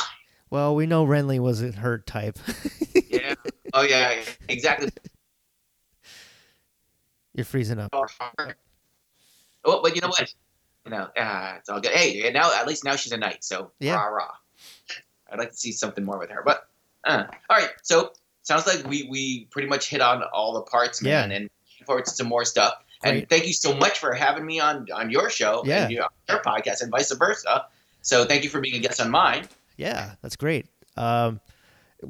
Well, we know Renly was a herd type. Yeah. oh yeah, exactly. You're freezing up. Oh, but you know what? You know, ah, it's all good. Hey, now at least now she's a knight, so Yeah. rah rah. I'd like to see something more with her, but uh. all right. So sounds like we we pretty much hit on all the parts, man. Yeah. And looking forward to some more stuff. And thank you so much for having me on on your show Yeah. and your, your podcast, and vice versa. So thank you for being a guest on mine. Yeah, that's great. Um,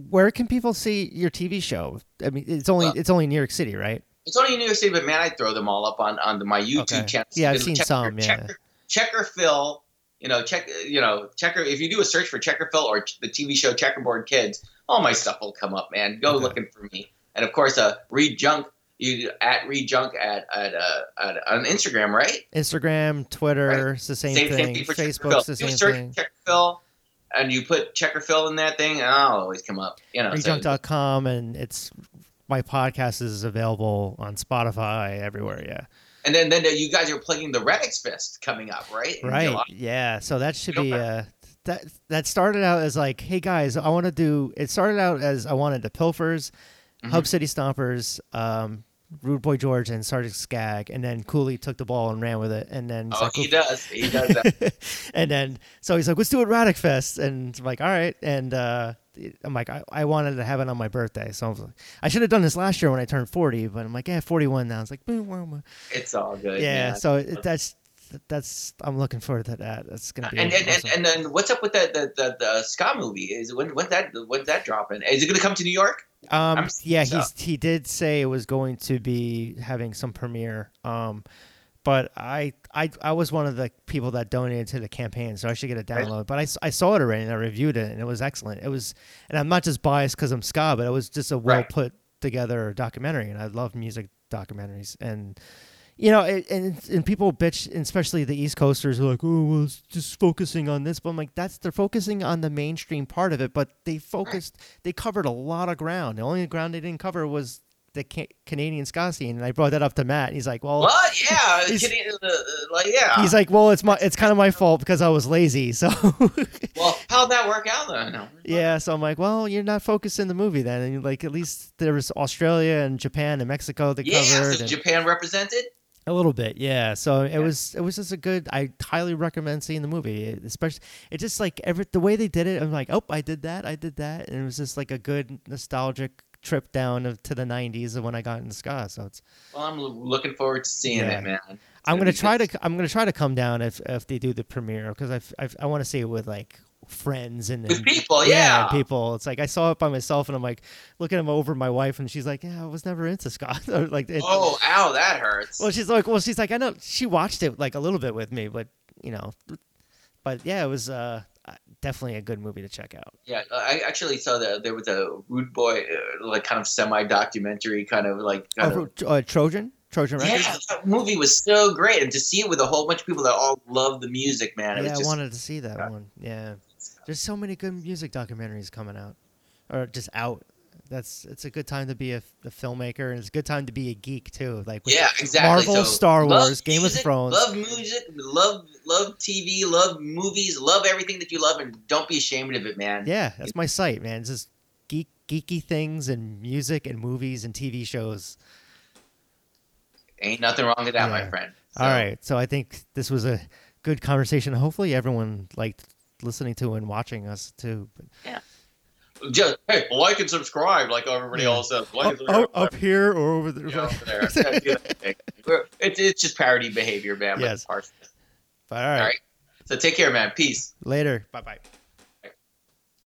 where can people see your TV show? I mean, it's only Well- it's only New York City, right? It's only in New York City, but man, I throw them all up on on my YouTube Okay. channel. Yeah, I've seen checker, some, yeah. Checker, checker Phil, you know, check, you know, checker. If you do a search for Checker Phil or the TV show Checkerboard Kids, all my stuff will come up, man. Go Okay. looking for me, and of course, uh, Read Junk. You at Read Junk at at, uh, at on Instagram, right? Instagram, Twitter, it's the same, thing. for Checker Facebook's Phil. the same search thing. Checker Phil, and you put Checker Phil in that thing, and I'll always come up. You know, so- readjunk.com, and it's my podcast is available on Spotify everywhere. Yeah, and then then you guys are playing the Redix Fest coming up, right? In right. July. Yeah, so that should be uh that that started out as like, hey guys, I want to do. It started out as I wanted the Pilfers, Mhm. Hub City Stompers, um, Rude Boy George, and Sergeant Skag, and then Cooley took the ball and ran with it, and then Oh, like, he does. He does that. and then so he's like, let's do it Radic Fest, and I'm like, all right, and uh, I'm like, I, I wanted to have it on my birthday, so I, like, I should have done this last year when I turned 40, but I'm like, yeah, 41 now. It's like, boom. It's all good. yeah, man. so it, that's that's I'm looking forward to that. That's gonna be and and, and and then what's up with that the, the, the ska movie? Is when when that when's that dropping? Is it going to come to New York? Um, yeah, so- he's he did say it was going to be having some premiere. Um, but I I I was one of the people that donated to the campaign, so I should get a Right. download. But I saw it already and I reviewed it, and it was excellent. It was, and I'm not just biased because I'm ska, but it was just a well Right. put together documentary, and I love music documentaries and. You know, it, and and people bitch, and especially the East Coasters, are like, "Oh, well, it's just focusing on this." But I'm like, "That's they're focusing on the mainstream part of it, but they focused, they covered a lot of ground. The only ground they didn't cover was the ca- Canadian ska scene." And I brought that up to Matt. And he's like, "Well, What? Yeah, He's- Canadian, uh, uh, like yeah. he's like, well, it's my, it's kind of my fault because I was lazy." So, well, how'd that work out then? No. yeah. So I'm like, "Well, you're not focusing the movie then." And like, at least there was Australia and Japan and Mexico they Yeah, covered. so and- Japan represented. A little bit, yeah. So it Yeah. was it was just a good. I highly recommend seeing the movie, eh, It- especially it just like every the way they did it. I'm like, oh, I did that, I did that, and it was just like a good nostalgic trip down of, to the '90s of when I got into ska. So it's Well, I'm looking forward to seeing Yeah. it, man. It's I'm gonna be try good. to I'm gonna try to come down if if they do the premiere because I've I want to see it with like friends and, and- people. Yeah, and people. It's like I saw it by myself and I'm like looking at him over my wife and she's like, yeah, I was never into. Or, like it, Oh, ow, that hurts. Well, she's like, well, she's like, I know she watched it like a little bit with me, but you know, but yeah, it was uh, definitely a good movie to check out. Yeah, I actually saw that there was a Rude Boy, uh, like kind of semi-documentary, kind of like kind Oh, of. Uh, Trojan, Trojan Yeah, that movie was so great, and to see it with a whole bunch of people that all love the music, man. It Yeah, was I wanted to see that Yeah. one. Yeah, there's so many good music documentaries coming out, or just out. That's it's a good time to be a, a filmmaker, and it's a good time to be a geek too. Like with yeah, exactly. Marvel, So, Star Wars, Game of Thrones. Love music, love love TV, love movies, love everything that you love, and don't be ashamed of it, man. Yeah, that's my site, man. It's just geek geeky things and music and movies and TV shows. Ain't nothing wrong with that, my friend. All So, right. So I think this was a good conversation. Hopefully everyone liked listening to and watching us too. But Just hey, like and subscribe, like everybody Yeah. else says. Like up, and up, up here or over there. Yeah, over there. Yeah, do that thing. We're- it's it's just parody behavior, man. Yes. it's But all right. All right. So take care, man. Peace. Later. Bye bye.